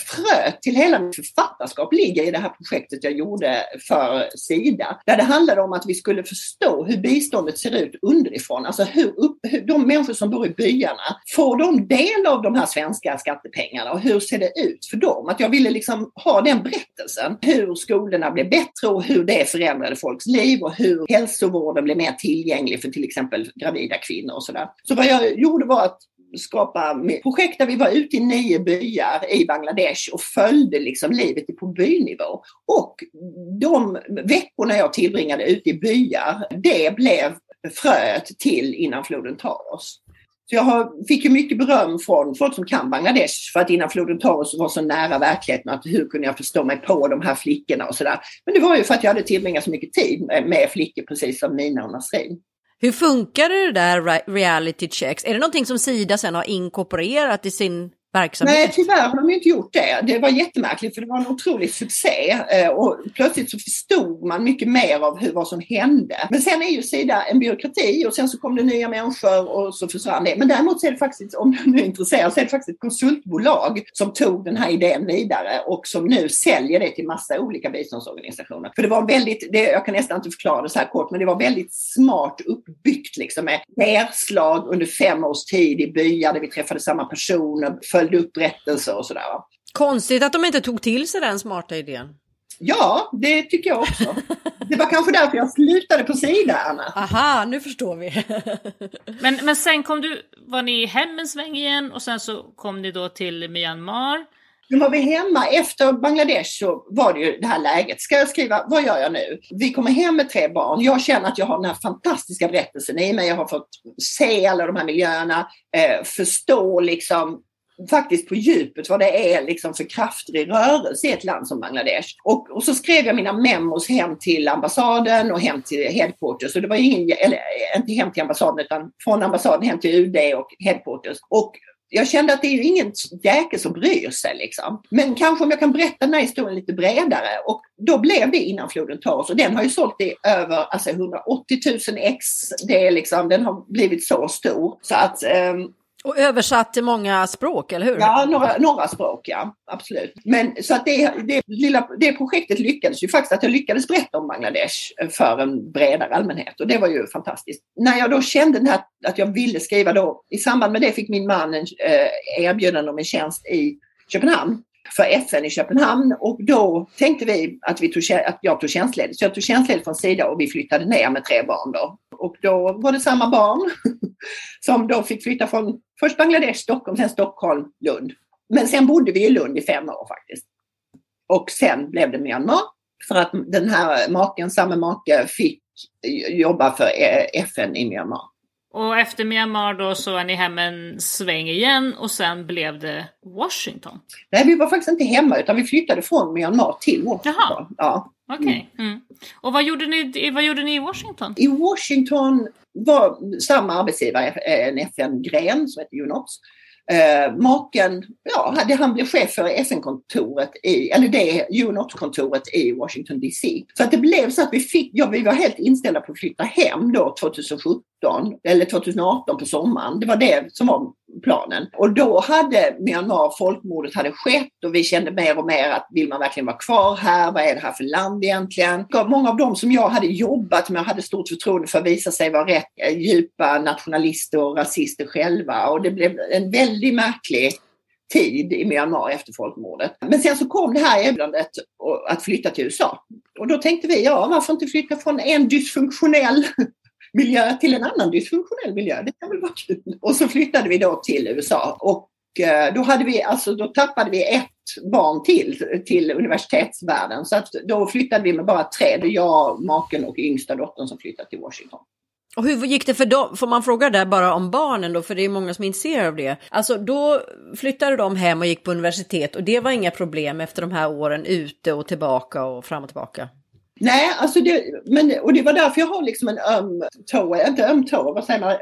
fröet till hela mitt författarskap ligger i det här projektet jag gjorde för Sida. Där det handlade om att vi skulle förstå hur biståndet ser ut underifrån. Alltså hur, upp, hur de människor som bor i byarna, får de del av de här svenska skattepengarna och hur ser det ut för dem? Att jag ville liksom ha den berättelsen. Hur skolorna blev bättre och hur det förändrade folks liv och hur hälsovården blev mer tillgänglig för till exempel exempel gravida kvinnor och sådär. Så vad jag gjorde var att skapa projekt där vi var ute i nio byar i Bangladesh och följde liksom livet på bynivå. Och de veckorna jag tillbringade ute i byar, det blev fröet till Innan floden tar oss. Så jag har, fick ju mycket beröm från folk som kan Bangladesh för att Innan floden tar oss var så nära verkligheten att hur kunde jag förstå mig på de här flickorna och sådär. Men det var ju för att jag hade tillbringat så mycket tid med flickor precis som Mina och Nasrin. Hur funkar det där reality checks? Är det någonting som Sida sen har inkorporerat i sin verksamhet? Nej, tyvärr har de inte gjort det. Det var jättemärkligt för det var en otrolig succé eh, och plötsligt så förstod man mycket mer av hur, vad som hände. Men sen är ju Sida en byråkrati och sen så kom det nya människor och så försvann det. Men däremot så är det faktiskt, om du nu är intresserad, så är det faktiskt ett konsultbolag som tog den här idén vidare och som nu säljer det till massa olika biståndsorganisationer. För det var väldigt, det, jag kan nästan inte förklara det så här kort, men det var väldigt smart uppbyggt liksom med nerslag under fem års tid i byar där vi träffade samma personer, följde upp berättelser och sådär. Konstigt att de inte tog till sig den smarta idén. Ja, det tycker jag också. Det var kanske därför jag slutade på Sida, Anna. Aha, nu förstår vi. men, men sen kom du, var ni hem en sväng igen och sen så kom ni då till Myanmar. Nu var vi hemma efter Bangladesh så var det ju det här läget. Ska jag skriva, vad gör jag nu? Vi kommer hem med tre barn. Jag känner att jag har den här fantastiska berättelsen i mig. Jag har fått se alla de här miljöerna, eh, förstå liksom faktiskt på djupet vad det är liksom för krafter i rörelse i ett land som Bangladesh. Och, och, så skrev jag mina memos hem till ambassaden och hem till headquarters. Och det var ingen, eller inte hem till ambassaden utan från ambassaden hem till UD och headquarters. Och jag kände att det är ju ingen jäkel som bryr sig. Liksom. Men kanske om jag kan berätta den här historien lite bredare. Och då blev det Innan floden tar oss. Och den har ju sålt i över alltså 180 000 ex. Det är liksom, den har blivit så stor. Så att, um, och översatt till många språk, eller hur? Ja, några, några språk, ja. Absolut. Men så att det, det, lilla, det projektet lyckades ju faktiskt, att jag lyckades berätta om Bangladesh för en bredare allmänhet. Och det var ju fantastiskt. När jag då kände den här, att jag ville skriva då, i samband med det fick min man en eh, erbjudande om en tjänst i Köpenhamn för FN i Köpenhamn och då tänkte vi att, vi tog, att jag tog tjänstledigt. Så jag tog tjänstledigt från Sida och vi flyttade ner med tre barn då. Och då var det samma barn som då fick flytta från först Bangladesh, Stockholm, sen Stockholm, Lund. Men sen bodde vi i Lund i fem år faktiskt. Och sen blev det Myanmar för att den här maken, samma make, fick jobba för FN i Myanmar. Och efter Myanmar då så är ni hemma en sväng igen och sen blev det Washington? Nej, vi var faktiskt inte hemma utan vi flyttade från Myanmar till Washington. Jaha. Ja. Okej. Okay. Mm. Och vad gjorde, ni, vad gjorde ni i Washington? I Washington var samma arbetsgivare en FN-gren som heter UNOPS Eh, maken, ja, han blev chef för FN-kontoret i, eller det UNOPS-kontoret i Washington DC. Så att det blev så att vi fick, ja vi var helt inställda på att flytta hem då 2017 eller 2018 på sommaren. Det var det som var planen. Och då hade Myanmar, folkmordet hade skett och vi kände mer och mer att vill man verkligen vara kvar här? Vad är det här för land egentligen? Många av dem som jag hade jobbat med och hade stort förtroende för visade sig vara rätt eh, djupa nationalister och rasister själva och det blev en väldigt märklig tid i Myanmar efter folkmordet. Men sen så kom det här erbjudandet att flytta till USA. Och då tänkte vi, ja varför inte flytta från en dysfunktionell miljö till en annan dysfunktionell miljö. Det kan väl vara kul. Och så flyttade vi då till USA och eh, då, hade vi, alltså, då tappade vi ett barn till, till universitetsvärlden. Så att då flyttade vi med bara tre. Det är jag, maken och yngsta dottern som flyttade till Washington. Och hur gick det för dem? Får man fråga där bara om barnen då? För det är många som är intresserade av det. Alltså då flyttade de hem och gick på universitet och det var inga problem efter de här åren ute och tillbaka och fram och tillbaka? Nej, alltså det, men, och det var därför jag har liksom en öm tå, inte öm tå, vad säger man?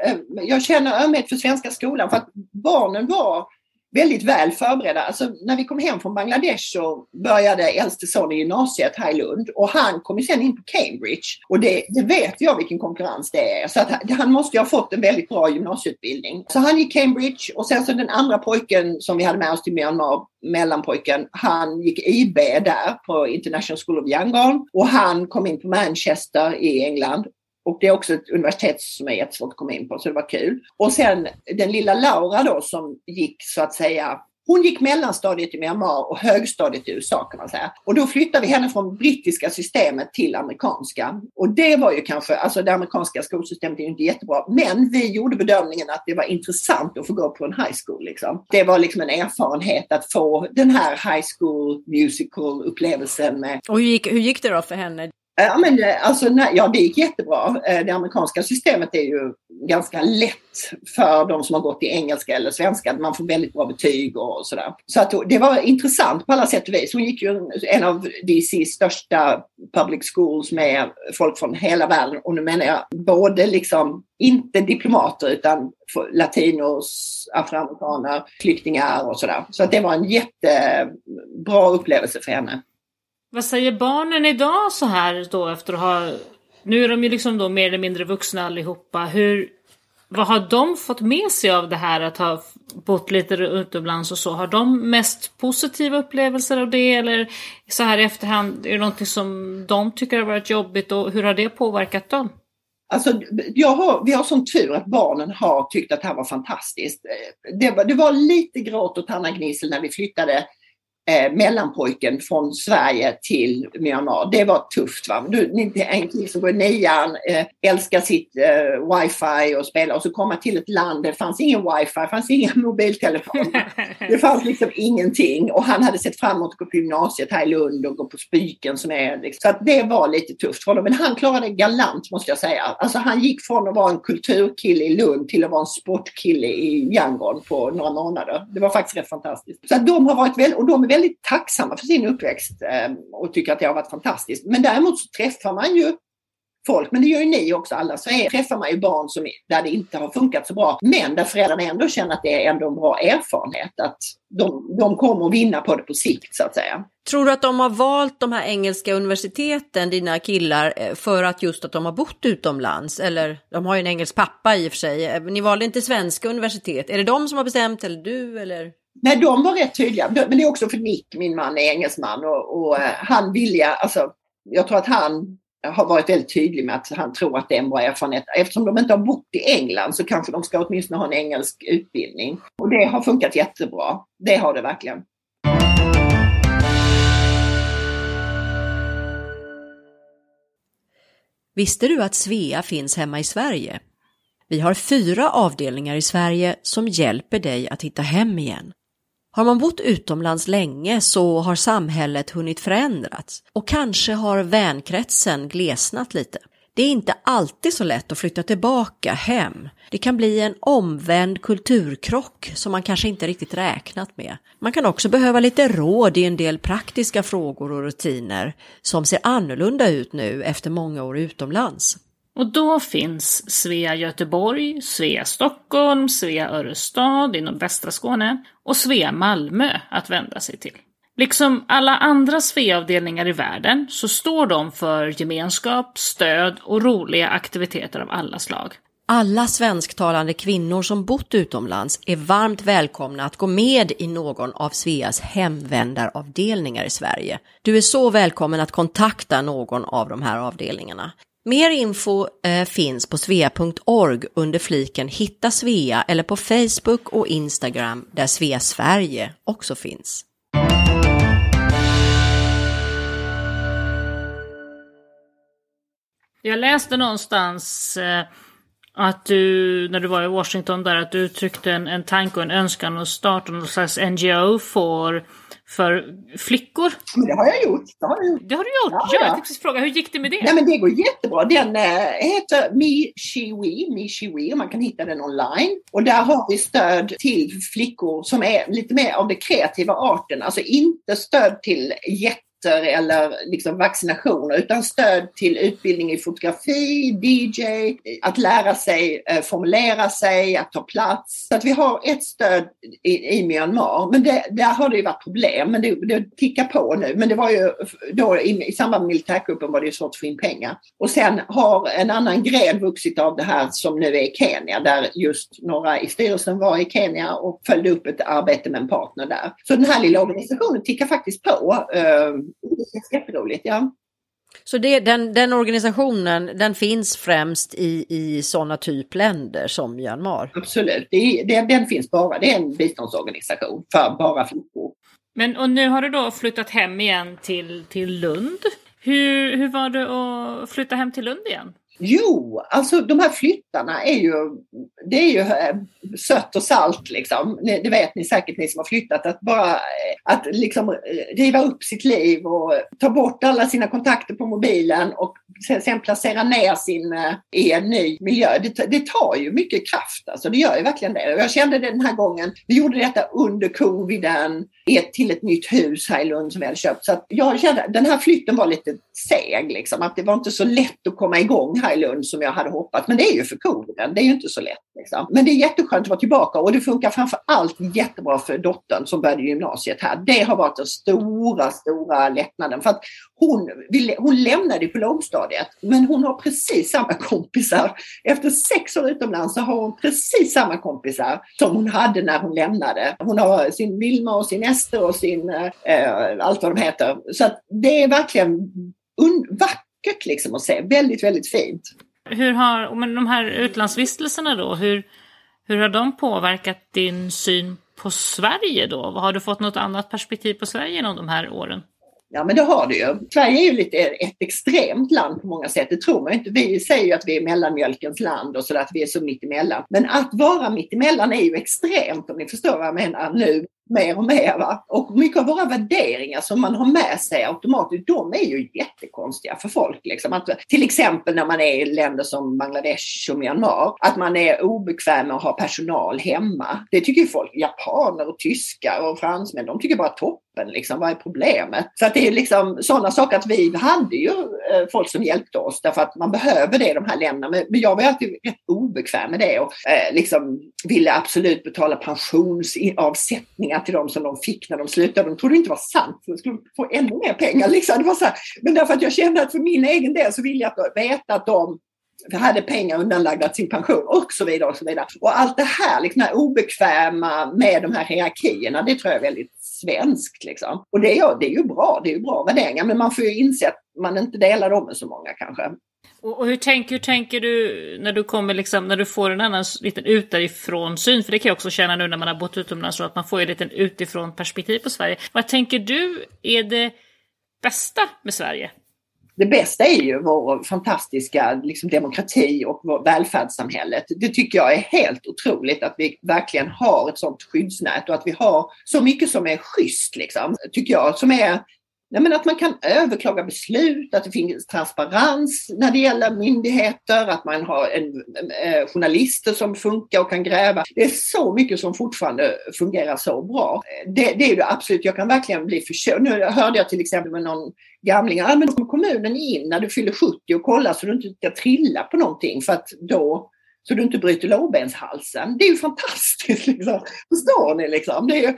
Jag känner ömhet för svenska skolan för att barnen var väldigt väl förberedda. Alltså, när vi kom hem från Bangladesh så började äldste son i gymnasiet här i Lund och han kom sen in på Cambridge. Och det, det vet jag vilken konkurrens det är. Så att han måste ju ha fått en väldigt bra gymnasieutbildning. Så han gick Cambridge och sen så den andra pojken som vi hade med oss till Myanmar, mellanpojken, han gick IB där på International School of Yangon och han kom in på Manchester i England och det är också ett universitet som är jättesvårt att komma in på, så det var kul. Och sen den lilla Laura då som gick så att säga hon gick mellanstadiet i Myanmar och högstadiet i USA kan man säga. Och då flyttade vi henne från brittiska systemet till amerikanska. Och det var ju kanske, alltså det amerikanska skolsystemet är ju inte jättebra, men vi gjorde bedömningen att det var intressant att få gå på en high school. Liksom. Det var liksom en erfarenhet att få den här high school musical upplevelsen med. Och hur gick, hur gick det då för henne? Ja, men, eh, alltså, nej, ja, det gick jättebra. Eh, det amerikanska systemet är ju ganska lätt för de som har gått i engelska eller svenska. Man får väldigt bra betyg och sådär. Så att det var intressant på alla sätt och vis. Hon gick ju en av DCs största public schools med folk från hela världen. Och nu menar jag både liksom, inte diplomater utan latinos, afroamerikaner, flyktingar och sådär. Så att det var en jättebra upplevelse för henne. Vad säger barnen idag så här då efter att ha... Nu är de ju liksom då mer eller mindre vuxna allihopa. Hur, vad har de fått med sig av det här att ha bott lite utomlands och så? Har de mest positiva upplevelser av det eller så här i efterhand, är det någonting som de tycker har varit jobbigt och hur har det påverkat dem? Alltså, jag har, vi har sån tur att barnen har tyckt att det här var fantastiskt. Eh, det var, det var lite gråt och tandgnissel när vi flyttade eh, mellanpojken från Sverige till Myanmar. Det var tufft. Va? Du, en kille som går i nian, eh, älskar sitt eh, wifi och spelar och så komma till ett land där det fanns ingen wifi, det fanns inga mobiltelefoner. det fanns liksom ingenting och han hade sett fram emot att gå på gymnasiet här i Lund och gå på Spyken som är liksom. Så att det var lite tufft för honom. Men han klarade det galant måste jag säga. Alltså han gick från att vara en kulturkille i Lund till att vara en sportkille i Yangon på några månader. Det var faktiskt rätt fantastiskt. Så att de har varit väldigt, och de är väldigt tacksamma för sin uppväxt eh, och tycker att det har varit fantastiskt. Men däremot så träffar man ju folk, men det gör ju ni också alla, så är, träffar man ju barn som, där det inte har funkat så bra, men där föräldrarna ändå känner att det är ändå en bra erfarenhet, att de, de kommer att vinna på det på sikt så att säga. Tror du att de har valt de här engelska universiteten, dina killar, eh, för att just att de har bott utomlands? Eller de har ju en engelsk pappa i och för sig. Eh, ni valde inte svenska universitet. Är det de som har bestämt eller du eller? Nej, de var rätt tydliga. Men det är också för Nick, min man, är engelsman och, och eh, han vilja, alltså jag tror att han har varit väldigt tydlig med att han tror att det är en bra erfarenhet. Eftersom de inte har bott i England så kanske de ska åtminstone ha en engelsk utbildning. Och det har funkat jättebra. Det har det verkligen. Visste du att Svea finns hemma i Sverige? Vi har fyra avdelningar i Sverige som hjälper dig att hitta hem igen. Har man bott utomlands länge så har samhället hunnit förändrats och kanske har vänkretsen glesnat lite. Det är inte alltid så lätt att flytta tillbaka hem. Det kan bli en omvänd kulturkrock som man kanske inte riktigt räknat med. Man kan också behöva lite råd i en del praktiska frågor och rutiner som ser annorlunda ut nu efter många år utomlands. Och då finns Svea Göteborg, Svea Stockholm, Svea Örestad i nordvästra Skåne och Svea Malmö att vända sig till. Liksom alla andra Svea-avdelningar i världen så står de för gemenskap, stöd och roliga aktiviteter av alla slag. Alla svensktalande kvinnor som bott utomlands är varmt välkomna att gå med i någon av Sveas hemvändaravdelningar i Sverige. Du är så välkommen att kontakta någon av de här avdelningarna. Mer info eh, finns på svea.org under fliken Hitta Svea eller på Facebook och Instagram där Svea Sverige också finns. Jag läste någonstans eh, att du, när du var i Washington där, att du uttryckte en, en tanke och en önskan att starta någon slags NGO för för flickor. Men det har jag gjort. Det har, jag gjort. Det har du gjort? Ja, ja. Jag tänkte fråga, hur gick det med det? Nej, men det går jättebra. Den äh, heter Me She We, Me She We, och man kan hitta den online. Och där har vi stöd till flickor som är lite mer av det kreativa arten. Alltså inte stöd till jätte eller liksom vaccinationer utan stöd till utbildning i fotografi, DJ, att lära sig eh, formulera sig, att ta plats. Så att vi har ett stöd i, i Myanmar. Men det, där har det ju varit problem, men det, det tickar på nu. Men det var ju då i, i samband med militärkuppen var det ju svårt att få in pengar. Och sen har en annan gren vuxit av det här som nu är i Kenya där just några i styrelsen var i Kenya och följde upp ett arbete med en partner där. Så den här lilla organisationen tickar faktiskt på. Eh, Jätteroligt, ja. Så det, den, den organisationen den finns främst i, i sådana typ länder som Myanmar? Absolut, det, det, den finns bara. Det är en biståndsorganisation för bara flickor. Men och nu har du då flyttat hem igen till, till Lund. Hur, hur var det att flytta hem till Lund igen? Jo, alltså de här flyttarna är ju, det är ju eh, sött och salt liksom. Det vet ni säkert ni som har flyttat. Att bara eh, att liksom eh, riva upp sitt liv och ta bort alla sina kontakter på mobilen och sen placera ner sin i en ny miljö. Det, det tar ju mycket kraft alltså. Det gör ju verkligen det. Jag kände det den här gången. Vi gjorde detta under coviden till ett nytt hus här i Lund som vi hade köpt. Så att jag kände att den här flytten var lite seg liksom. Att det var inte så lätt att komma igång här i Lund som jag hade hoppats. Men det är ju för koden, Det är ju inte så lätt. Liksom. Men det är jätteskönt att vara tillbaka och det funkar framför allt jättebra för dottern som började gymnasiet här. Det har varit den stora, stora lättnaden. För att hon, hon lämnade på lågstadiet men hon har precis samma kompisar. Efter sex år utomlands så har hon precis samma kompisar som hon hade när hon lämnade. Hon har sin Vilma och sin Ester och sin eh, allt vad de heter. Så det är verkligen vackert liksom att se. Väldigt, väldigt fint. Hur har, men de här utlandsvistelserna då, hur, hur har de påverkat din syn på Sverige då? Har du fått något annat perspektiv på Sverige genom de här åren? Ja men det har det ju. Sverige är ju lite ett extremt land på många sätt. Det tror man inte. Vi säger ju att vi är mellanmjölkens land och så att vi är så mittemellan. Men att vara mittemellan är ju extremt om ni förstår vad jag menar nu mer och mer. Va? Och mycket av våra värderingar som man har med sig automatiskt, de är ju jättekonstiga för folk. Liksom. Att, till exempel när man är i länder som Bangladesh och Myanmar, att man är obekväm med att ha personal hemma. Det tycker folk, japaner och tyskar och fransmän, de tycker bara kroppen? Liksom. Vad är problemet? Så att det är liksom sådana saker att vi hade ju eh, folk som hjälpte oss därför att man behöver det i de här länderna. Men, jag var alltid rätt obekväm med det och eh, liksom ville absolut betala pensionsavsättningar till dem som de fick när de slutade. De trodde inte det var sant, de skulle få ännu mer pengar. Liksom. Det var så här. Men därför att jag kände att för min egen del så ville jag veta att de hade pengar undanlagda till sin pension och så vidare. Och så vidare. Och allt det här, liksom det här obekväma med de här hierarkierna, det tror jag är väldigt svenskt. Liksom. Och det är, det är ju bra, det är ju bra värderingar, men man får ju inse att man inte delar dem med så många kanske. Och, hur, tänk, hur tänker du när du kommer liksom, när du får en annan liten utifrån syn? För det kan jag också känna nu när man har bott utomlands, så att man får ju liten utifrån perspektiv på Sverige. Vad tänker du är det bästa med Sverige? Det bästa är ju vår fantastiska liksom, demokrati och vår välfärdssamhället. Det tycker jag är helt otroligt att vi verkligen har ett sådant skyddsnät och att vi har så mycket som är schysst, liksom, tycker jag, som är Ja, men att man kan överklaga beslut, att det finns transparens när det gäller myndigheter, att man har en, eh, journalister som funkar och kan gräva. Det är så mycket som fortfarande fungerar så bra. Det, det är det absolut, jag kan verkligen bli förtjust. Nu hörde jag till exempel med någon gamling, ja men kommer kommunen in när du fyller 70 och kollar så du inte ska trilla på någonting för att då så du inte bryter lårbenshalsen. Det är ju fantastiskt. Liksom. Förstår ni? Liksom? Det är ju,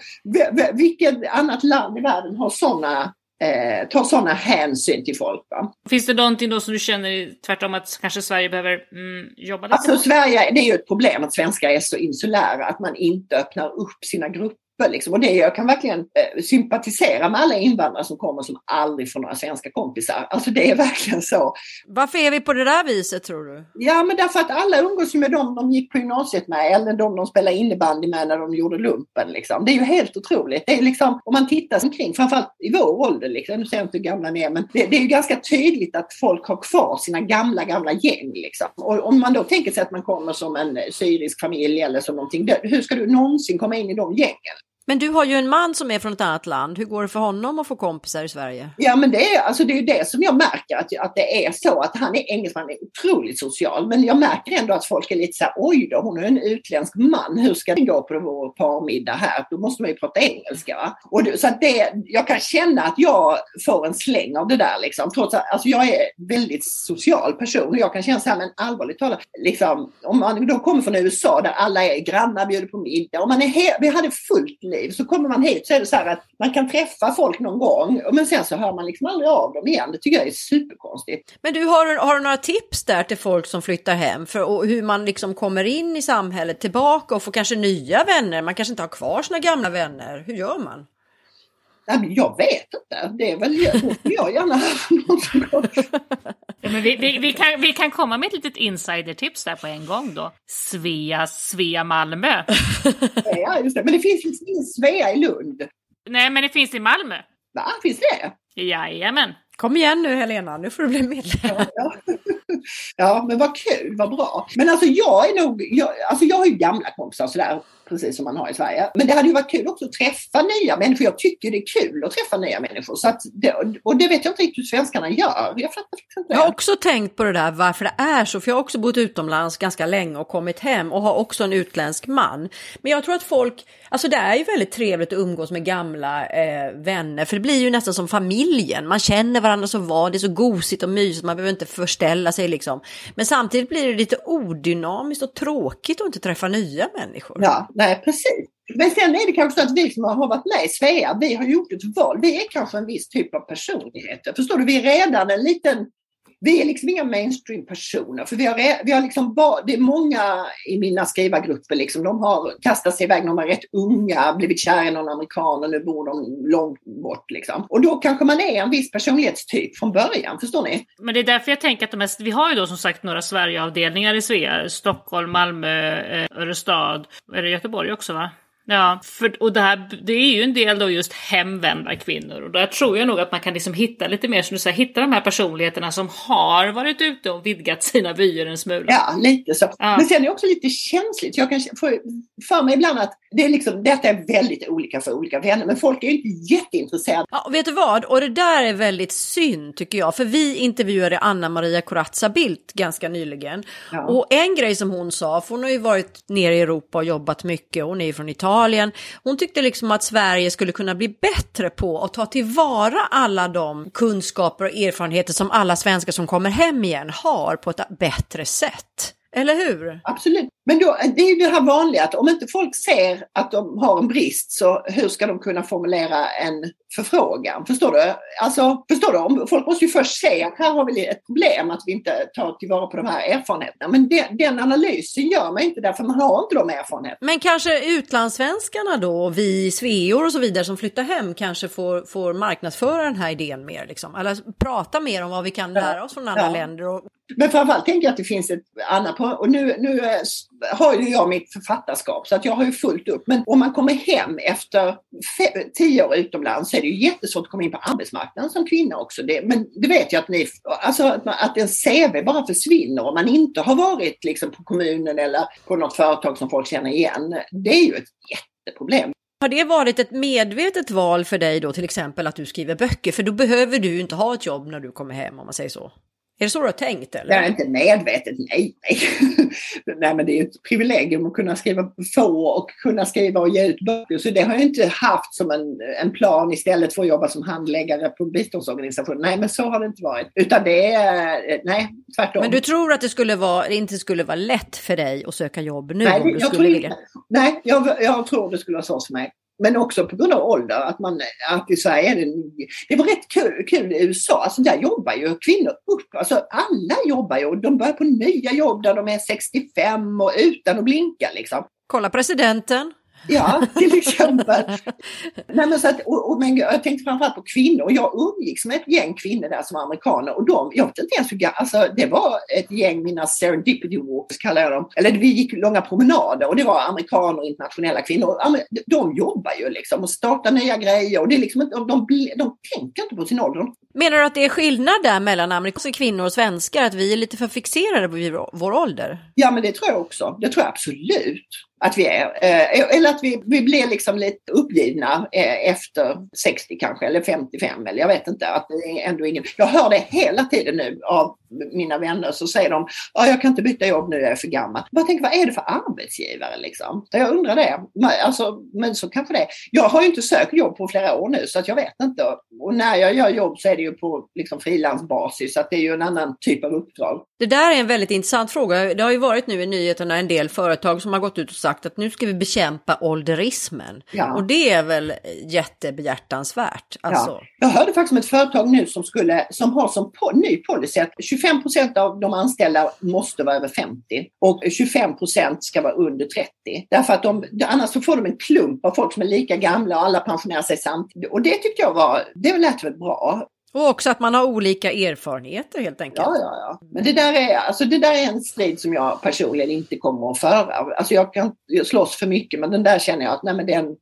vilket annat land i världen har sådana eh, ta sådana hänsyn till folk. Va? Finns det någonting då som du känner tvärtom att kanske Sverige behöver mm, jobba lite Alltså Sverige, det är ju ett problem att svenskar är så insulära, att man inte öppnar upp sina grupper Liksom. Och det, jag kan verkligen eh, sympatisera med alla invandrare som kommer som aldrig får några svenska kompisar. Alltså det är verkligen så. Varför är vi på det där viset tror du? Ja men därför att alla umgås med dem de gick på gymnasiet med eller de de spelade innebandy med när de gjorde lumpen. Liksom. Det är ju helt otroligt. Det är liksom, om man tittar omkring, framförallt i vår ålder, liksom, nu ser jag inte hur gamla ni är, men det, det, är ju ganska tydligt att folk har kvar sina gamla, gamla gäng. Liksom. Och om man då tänker sig att man kommer som en syrisk familj eller som någonting, hur ska du någonsin komma in i de gängen? Men du har ju en man som är från ett annat land. Hur går det för honom att få kompisar i Sverige? Ja, men det är, alltså det, är det som jag märker, att, att det är så att han är engelsman, är otroligt social. Men jag märker ändå att folk är lite så här, oj då, hon är en utländsk man, hur ska det gå på vår parmiddag här? Då måste man ju prata engelska. Va? Och det, så att det, jag kan känna att jag får en släng av det där. Liksom. Trots att alltså jag är väldigt social person och jag kan känna så här, men allvarligt talat, liksom, om man då kommer från USA där alla är grannar, bjuder på middag och man är vi hade fullt liv liv. Så kommer man hit så är det så här att man kan träffa folk någon gång men sen så hör man liksom aldrig av dem igen. Det tycker jag är superkonstigt. Men du, har, har du några tips där till folk som flyttar hem för hur man liksom kommer in i samhället tillbaka och får kanske nya vänner? Man kanske inte har kvar sina gamla vänner. Hur gör man? Jag vet inte. Det är väl jag, jag gärna ja, men vi, vi, vi, kan, vi kan komma med ett litet insidertips där på en gång då. Svea, Svea Malmö. ja, just det. Men det finns ingen Svea i Lund. Nej, men det finns i Malmö. Va, finns det? Jajamän. Kom igen nu Helena, nu får du bli medlem. Ja, ja. men vad kul, vad bra. Men alltså jag är nog, jag, alltså jag har ju gamla kompisar sådär precis som man har i Sverige. Men det hade ju varit kul också att träffa nya människor. Jag tycker det är kul att träffa nya människor. Så det, och det vet jag inte riktigt hur svenskarna gör. Jag, inte jag har också tänkt på det där varför det är så. För jag har också bott utomlands ganska länge och kommit hem och har också en utländsk man. Men jag tror att folk, alltså det är ju väldigt trevligt att umgås med gamla eh, vänner. För det blir ju nästan som familjen. Man känner varandra så var, det är så gosigt och mysigt. Man behöver inte förställa sig liksom. Men samtidigt blir det lite odynamiskt och tråkigt att inte träffa nya människor. Ja, nej precis. Men sen är det kanske så att vi som har varit med i Svea, vi har gjort ett val. Vi är kanske en viss typ av personligheter. Förstår du? Vi är redan en liten vi är liksom inga mainstream-personer. För vi har, vi har liksom bara, det är många i mina skrivargrupper, liksom, de har kastat sig iväg när de var rätt unga, blivit kära i någon amerikan och nu bor de långt bort. Liksom. Och då kanske man är en viss personlighetstyp från början, förstår ni? Men det är därför jag tänker att de mest, vi har ju då som sagt några Sverigeavdelningar i Svea, Stockholm, Malmö, eh, Örestad, är det Göteborg också va? Ja, för, och det, här, det är ju en del då just hemvända kvinnor. Och där tror jag nog att man kan liksom hitta lite mer, som du säger, hitta de här personligheterna som har varit ute och vidgat sina vyer en smula. Ja, lite så. Ja. Men sen är det också lite känsligt. Jag kan få för mig ibland att det är liksom, detta är väldigt olika för olika vänner, men folk är inte jätteintresserade. Ja, vet du vad? Och det där är väldigt synd tycker jag, för vi intervjuade Anna Maria Corazza Bildt ganska nyligen. Ja. Och en grej som hon sa, för hon har ju varit nere i Europa och jobbat mycket, hon är ju från Italien Australien. Hon tyckte liksom att Sverige skulle kunna bli bättre på att ta tillvara alla de kunskaper och erfarenheter som alla svenskar som kommer hem igen har på ett bättre sätt. Eller hur? Absolut. Men då, det är ju det här vanliga att om inte folk ser att de har en brist så hur ska de kunna formulera en förfrågan? Förstår du? Alltså, förstår du? Folk måste ju först se att här har vi ett problem att vi inte tar tillvara på de här erfarenheterna. Men det, den analysen gör man inte därför man har inte de erfarenheterna. Men kanske utlandssvenskarna då, vi sveor och så vidare som flyttar hem kanske får, får marknadsföra den här idén mer liksom. Eller prata mer om vad vi kan lära oss från andra ja. länder och men framförallt tänker jag att det finns ett annat, och nu, nu har ju jag mitt författarskap så att jag har ju fullt upp. Men om man kommer hem efter tio år utomlands så är det ju jättesvårt att komma in på arbetsmarknaden som kvinna också. Det, men det vet jag att ni, alltså att, att en CV bara försvinner om man inte har varit liksom på kommunen eller på något företag som folk känner igen. Det är ju ett jätteproblem. Har det varit ett medvetet val för dig då till exempel att du skriver böcker? För då behöver du inte ha ett jobb när du kommer hem om man säger så. Är det så du har tänkt? Eller? Jag är inte medvetet, nej. Nej. nej men det är ett privilegium att kunna skriva få och kunna skriva och ge ut böcker. Så det har jag inte haft som en, en plan istället för att jobba som handläggare på biståndsorganisation. Nej men så har det inte varit. Utan det är, nej tvärtom. Men du tror att det skulle vara, inte skulle vara lätt för dig att söka jobb nu? Nej, om du jag, skulle tror, vilja... nej jag, jag tror det skulle vara så för mig. Men också på grund av ålder, att, man, att i Sverige är det... Det var rätt kul, kul i USA, alltså där jobbar ju kvinnor upp. Alltså alla jobbar ju och de börjar på nya jobb där de är 65 och utan att blinka liksom. Kolla presidenten. Ja, till exempel. Nej, men så att, och, och, men jag tänkte framförallt på kvinnor. Jag umgicks med ett gäng kvinnor där som var amerikaner och de, jag vet inte ens hur alltså det var ett gäng, mina serendipity walks kallar jag dem. Eller vi gick långa promenader och det var amerikaner och internationella kvinnor. De jobbar ju liksom och startar nya grejer och det är liksom de, de, de tänker inte på sin ålder. Menar du att det är skillnad där mellan amerikanska kvinnor och svenskar? Att vi är lite för fixerade på vår ålder? Ja, men det tror jag också. Det tror jag absolut att vi är. Eh, eller att vi, vi blir liksom lite uppgivna eh, efter 60 kanske, eller 55 eller jag vet inte. Att det är ändå ingen... Jag hör det hela tiden nu av mina vänner så säger de att jag kan inte byta jobb nu, jag är för gammal. Jag tänker, vad är det för arbetsgivare liksom? Jag undrar det. Alltså, men så kanske det Jag har ju inte sökt jobb på flera år nu så att jag vet inte. Och när jag gör jobb så är det ju på liksom, frilansbasis så att det är ju en annan typ av uppdrag. Det där är en väldigt intressant fråga. Det har ju varit nu i nyheterna en del företag som har gått ut och sagt att nu ska vi bekämpa ålderismen. Ja. Och det är väl jättebehjärtansvärt. Alltså. Ja. Jag hörde faktiskt om ett företag nu som, skulle, som har som po ny policy att 25 procent av de anställda måste vara över 50 och 25 procent ska vara under 30. Därför att de, annars så får de en klump av folk som är lika gamla och alla pensionerar sig samtidigt. Och det tyckte jag var, det lät väl bra. Och också att man har olika erfarenheter helt enkelt. Ja, ja, ja. Men det där, är, alltså det där är en strid som jag personligen inte kommer att föra. Alltså jag kan slåss för mycket men den där känner jag att nej, men den,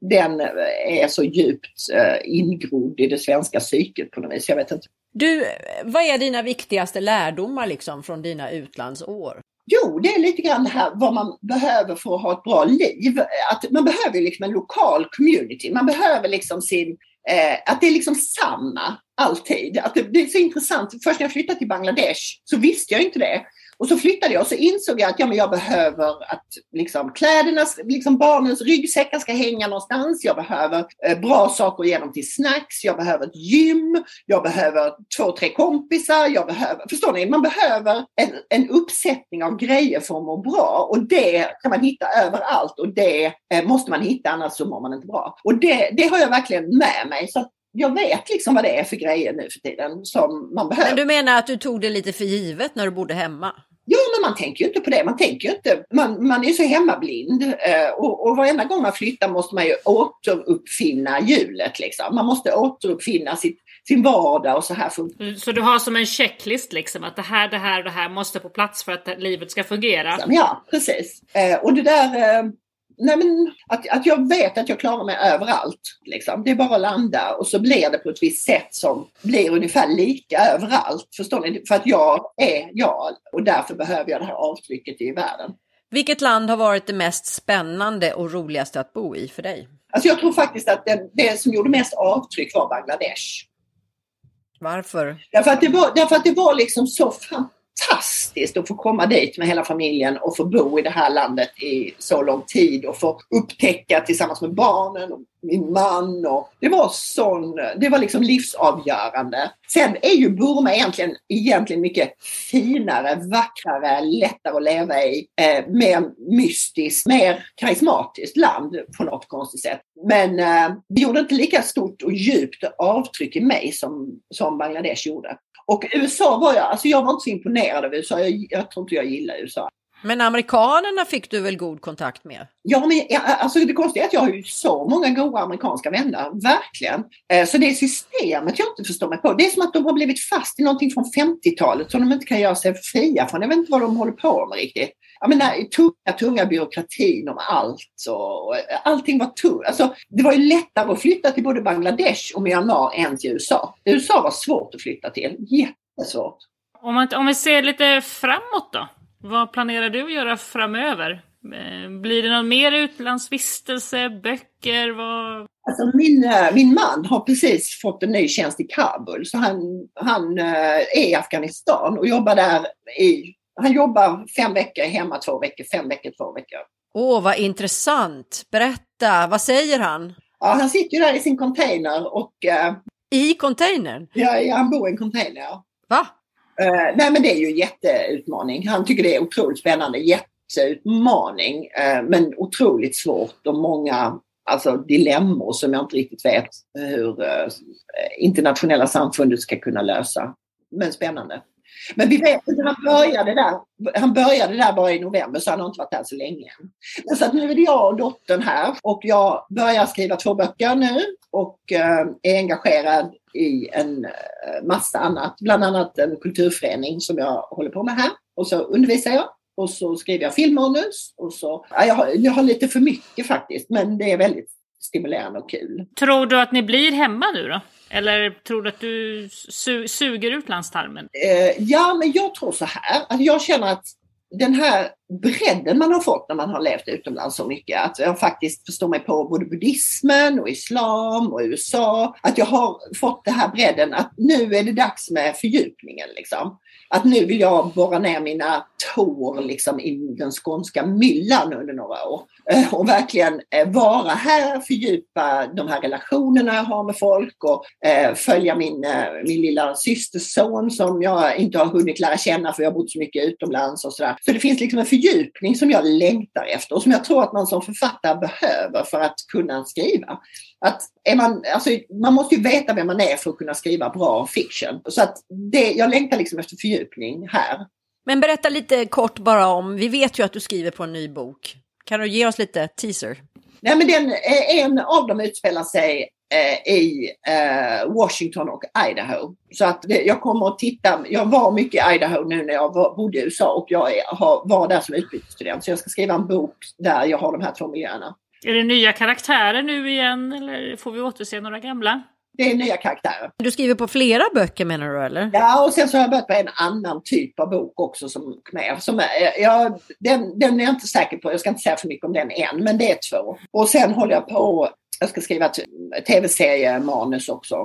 den är så djupt eh, ingrodd i det svenska psyket på något vis. Jag vet inte. Du, vad är dina viktigaste lärdomar liksom från dina utlandsår? Jo, det är lite grann det här vad man behöver för att ha ett bra liv. Att man behöver liksom en lokal community. Man behöver liksom sin Eh, att det är liksom samma alltid. Att det, det, är så intressant. Först när jag flyttade till Bangladesh så visste jag inte det. Och så flyttade jag och så insåg jag att ja, men jag behöver att liksom, kläderna, liksom barnens ryggsäckar ska hänga någonstans. Jag behöver eh, bra saker att ge dem till snacks. Jag behöver ett gym. Jag behöver två, tre kompisar. Jag behöver, förstår ni? Man behöver en, en uppsättning av grejer för att må bra. Och det kan man hitta överallt och det eh, måste man hitta annars så mår man inte bra. Och det, det har jag verkligen med mig. Så jag vet liksom vad det är för grejer nu för tiden som man behöver. Men du menar att du tog det lite för givet när du bodde hemma? Ja, men man tänker ju inte på det. Man tänker inte, man, man är så hemmablind eh, och, och varenda gång man flyttar måste man ju återuppfinna hjulet. Liksom. Man måste återuppfinna sitt, sin vardag och så här funkar Så du har som en checklist liksom att det här, det här och det här måste på plats för att livet ska fungera? Ja, precis. Eh, och det där eh, Nej, men att, att jag vet att jag klarar mig överallt. Liksom. Det är bara att landa och så blir det på ett visst sätt som blir ungefär lika överallt. Förstår ni? För att jag är jag och därför behöver jag det här avtrycket i världen. Vilket land har varit det mest spännande och roligaste att bo i för dig? Alltså jag tror faktiskt att det, det som gjorde mest avtryck var Bangladesh. Varför? Därför att det var, därför att det var liksom så fantastiskt Fantastiskt att få komma dit med hela familjen och få bo i det här landet i så lång tid och få upptäcka tillsammans med barnen och min man. Och det var sån, det var liksom livsavgörande. Sen är ju Burma egentligen, egentligen mycket finare, vackrare, lättare att leva i, eh, mer mystiskt, mer karismatiskt land på något konstigt sätt. Men eh, det gjorde inte lika stort och djupt avtryck i mig som, som Bangladesh gjorde. Och USA var jag, alltså jag var inte så imponerad av USA. Jag, jag tror inte jag gillar USA. Men amerikanerna fick du väl god kontakt med? Ja, men alltså det konstiga är att jag har ju så många goda amerikanska vänner, verkligen. Eh, så det är systemet jag inte förstår mig på. Det är som att de har blivit fast i någonting från 50-talet som de inte kan göra sig fria från. Jag vet inte vad de håller på med riktigt. Jag menar, tunga, tunga byråkratin om allt och allting var tungt. Alltså, det var ju lättare att flytta till både Bangladesh och Myanmar än till USA. USA var svårt att flytta till, jättesvårt. Om, man, om vi ser lite framåt då? Vad planerar du att göra framöver? Eh, blir det någon mer utlandsvistelse, böcker? Vad... Alltså min, eh, min man har precis fått en ny tjänst i Kabul så han, han eh, är i Afghanistan och jobbar där i han jobbar fem veckor hemma två veckor, fem veckor två veckor. Åh, oh, vad intressant. Berätta, vad säger han? Ja, han sitter ju där i sin container och... Uh, I containern? Ja, han bor i en container. Va? Uh, nej, men det är ju en jätteutmaning. Han tycker det är otroligt spännande. Jätteutmaning, uh, men otroligt svårt och många alltså, dilemmor som jag inte riktigt vet hur uh, internationella samfundet ska kunna lösa. Men spännande. Men vi vet inte, han började där, han började där bara i november så han har inte varit där så länge. Men så att nu är det jag och dottern här och jag börjar skriva två böcker nu och eh, är engagerad i en eh, massa annat, bland annat en kulturförening som jag håller på med här. Och så undervisar jag och så skriver jag filmmanus och så, ja, jag, har, jag har lite för mycket faktiskt men det är väldigt stimulerande och kul. Tror du att ni blir hemma nu då? Eller tror du att du su suger ut landstarmen? Eh, ja, men jag tror så här. Alltså jag känner att den här bredden man har fått när man har levt utomlands så mycket. Att jag faktiskt förstår mig på både buddhismen och islam och USA. Att jag har fått den här bredden att nu är det dags med fördjupningen. Liksom. Att nu vill jag borra ner mina tår liksom, i den skånska myllan under några år. Eh, och verkligen eh, vara här, fördjupa de här relationerna jag har med folk och eh, följa min, min lilla systerson som jag inte har hunnit lära känna för jag har bott så mycket utomlands och sådär. Så det finns liksom en fördjupning som jag längtar efter och som jag tror att man som författare behöver för att kunna skriva. Att är man, alltså, man måste ju veta vem man är för att kunna skriva bra fiction. Så att det, jag längtar liksom efter fördjupning här. Men berätta lite kort bara om, vi vet ju att du skriver på en ny bok. Kan du ge oss lite teaser? Nej, men den, en av dem utspelar sig eh, i eh, Washington och Idaho. Så att det, jag kommer att titta, jag var mycket i Idaho nu när jag var, bodde i USA och jag är, har, var där som utbytesstudent. Så jag ska skriva en bok där jag har de här två miljöerna. Är det nya karaktärer nu igen eller får vi återse några gamla? Det är nya karaktärer. Du skriver på flera böcker menar du eller? Ja, och sen så har jag börjat på en annan typ av bok också som med. Som den, den är jag inte säker på, jag ska inte säga för mycket om den än, men det är två. Och sen håller jag på, jag ska skriva ett tv-seriemanus också.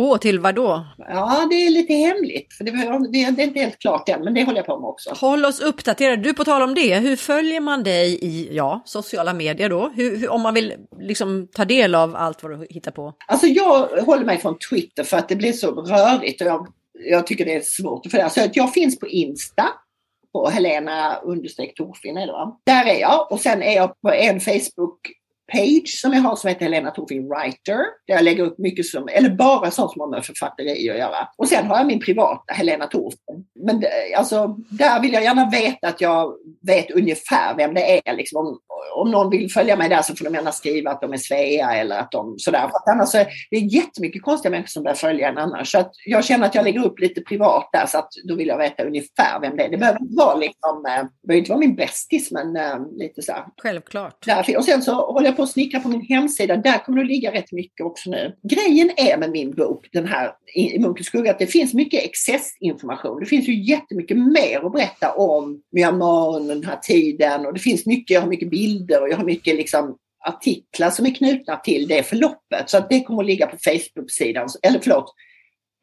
Åh, oh, till vad då? Ja, det är lite hemligt. För det, det, är inte helt klart än, men det håller jag på med också. Håll oss uppdaterade. Du, på tal om det, hur följer man dig i ja, sociala medier då? Hur, hur, om man vill liksom ta del av allt vad du hittar på? Alltså jag håller mig från Twitter för att det blir så rörigt och jag, jag tycker det är svårt att följa. Så jag finns på Insta på Helena understreck Torfin Där är jag och sen är jag på en Facebook page som jag har som heter Helena Torfing Writer. Där jag lägger upp mycket som, eller bara sånt som har med författeri att göra. Och sen har jag min privata Helena Torfing. Men alltså, där vill jag gärna veta att jag vet ungefär vem det är. Liksom, om, om någon vill följa mig där så får de gärna skriva att de är Svea eller att de sådär. För att annars är det är jättemycket konstiga människor som börjar följa en annars. Så att jag känner att jag lägger upp lite privat där så att då vill jag veta ungefär vem det är. Det behöver inte vara, liksom, eh, det behöver inte vara min bästis men äh, lite så här. Självklart. Där, och sen så håller jag på att snickra på min hemsida. Där kommer det att ligga rätt mycket också nu. Grejen är med min bok, den här i Munkens skugga, att det finns mycket excessinformation. Det finns ju jättemycket mer att berätta om Myanmar den här tiden och det finns mycket, jag har mycket bilder och jag har mycket liksom artiklar som är knutna till det förloppet. Så att det kommer att ligga på Facebook-sidan, eller förlåt,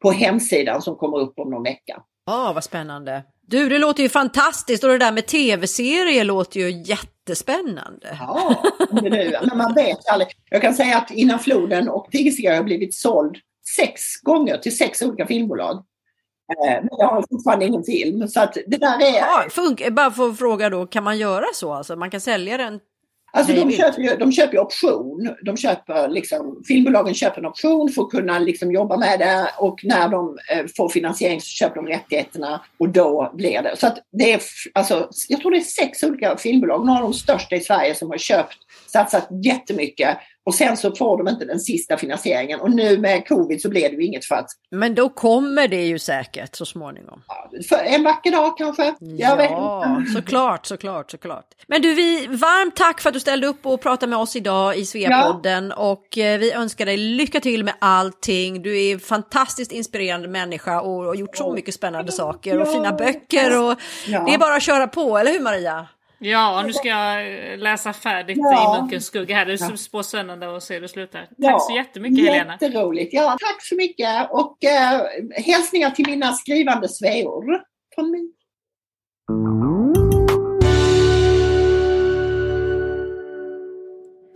på hemsidan som kommer upp om någon vecka. Ja, ah, vad spännande. Du, det låter ju fantastiskt och det där med tv-serier låter ju jättespännande. Ja, nu, men man vet aldrig. Jag kan säga att Innan floden och Tigercigarr har blivit såld sex gånger till sex olika filmbolag. Eh, men jag har fortfarande ingen film. Så att det där är... Ja, fun- bara för att fråga då, kan man göra så? Alltså, man kan sälja den Alltså de köper, ju, de köper option. De köper liksom, filmbolagen köper en option för att kunna liksom jobba med det och när de eh, får finansiering så köper de rättigheterna och då blir det. Så att det är, alltså, jag tror det är sex olika filmbolag, några av de största i Sverige som har köpt, satsat jättemycket och sen så får de inte den sista finansieringen och nu med covid så blir det ju inget för att Men då kommer det ju säkert så småningom. för en vacker dag kanske. Jag ja, såklart, såklart, såklart. Men du, vi, varmt tack för att du ställde upp och pratade med oss idag i Sveapodden och eh, vi önskar dig lycka till med allting. Du är en fantastiskt inspirerande människa och har gjort så mycket spännande saker och Ja. fina böcker och Ja. det är bara att köra på, eller hur Maria? Ja, nu ska jag eh, läsa färdigt Ja. i Munkens skugga här. Det är så spännande att se hur det slutar. Ja, Tack så jättemycket Helena. Jätteroligt. Ja, tack så mycket och eh, hälsningar till mina skrivande sveor från mig.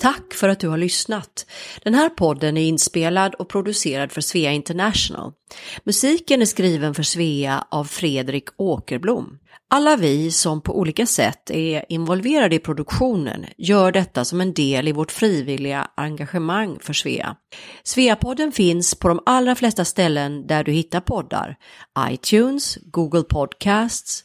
Tack för att du har lyssnat. Den här podden är inspelad och producerad för Svea International. Musiken är skriven för Svea av Fredrik Åkerblom. Alla vi som på olika sätt är involverade i produktionen gör detta som en del i vårt frivilliga engagemang för Svea. Sveapodden finns på de allra flesta ställen där du hittar poddar. iTunes, Google Podcasts,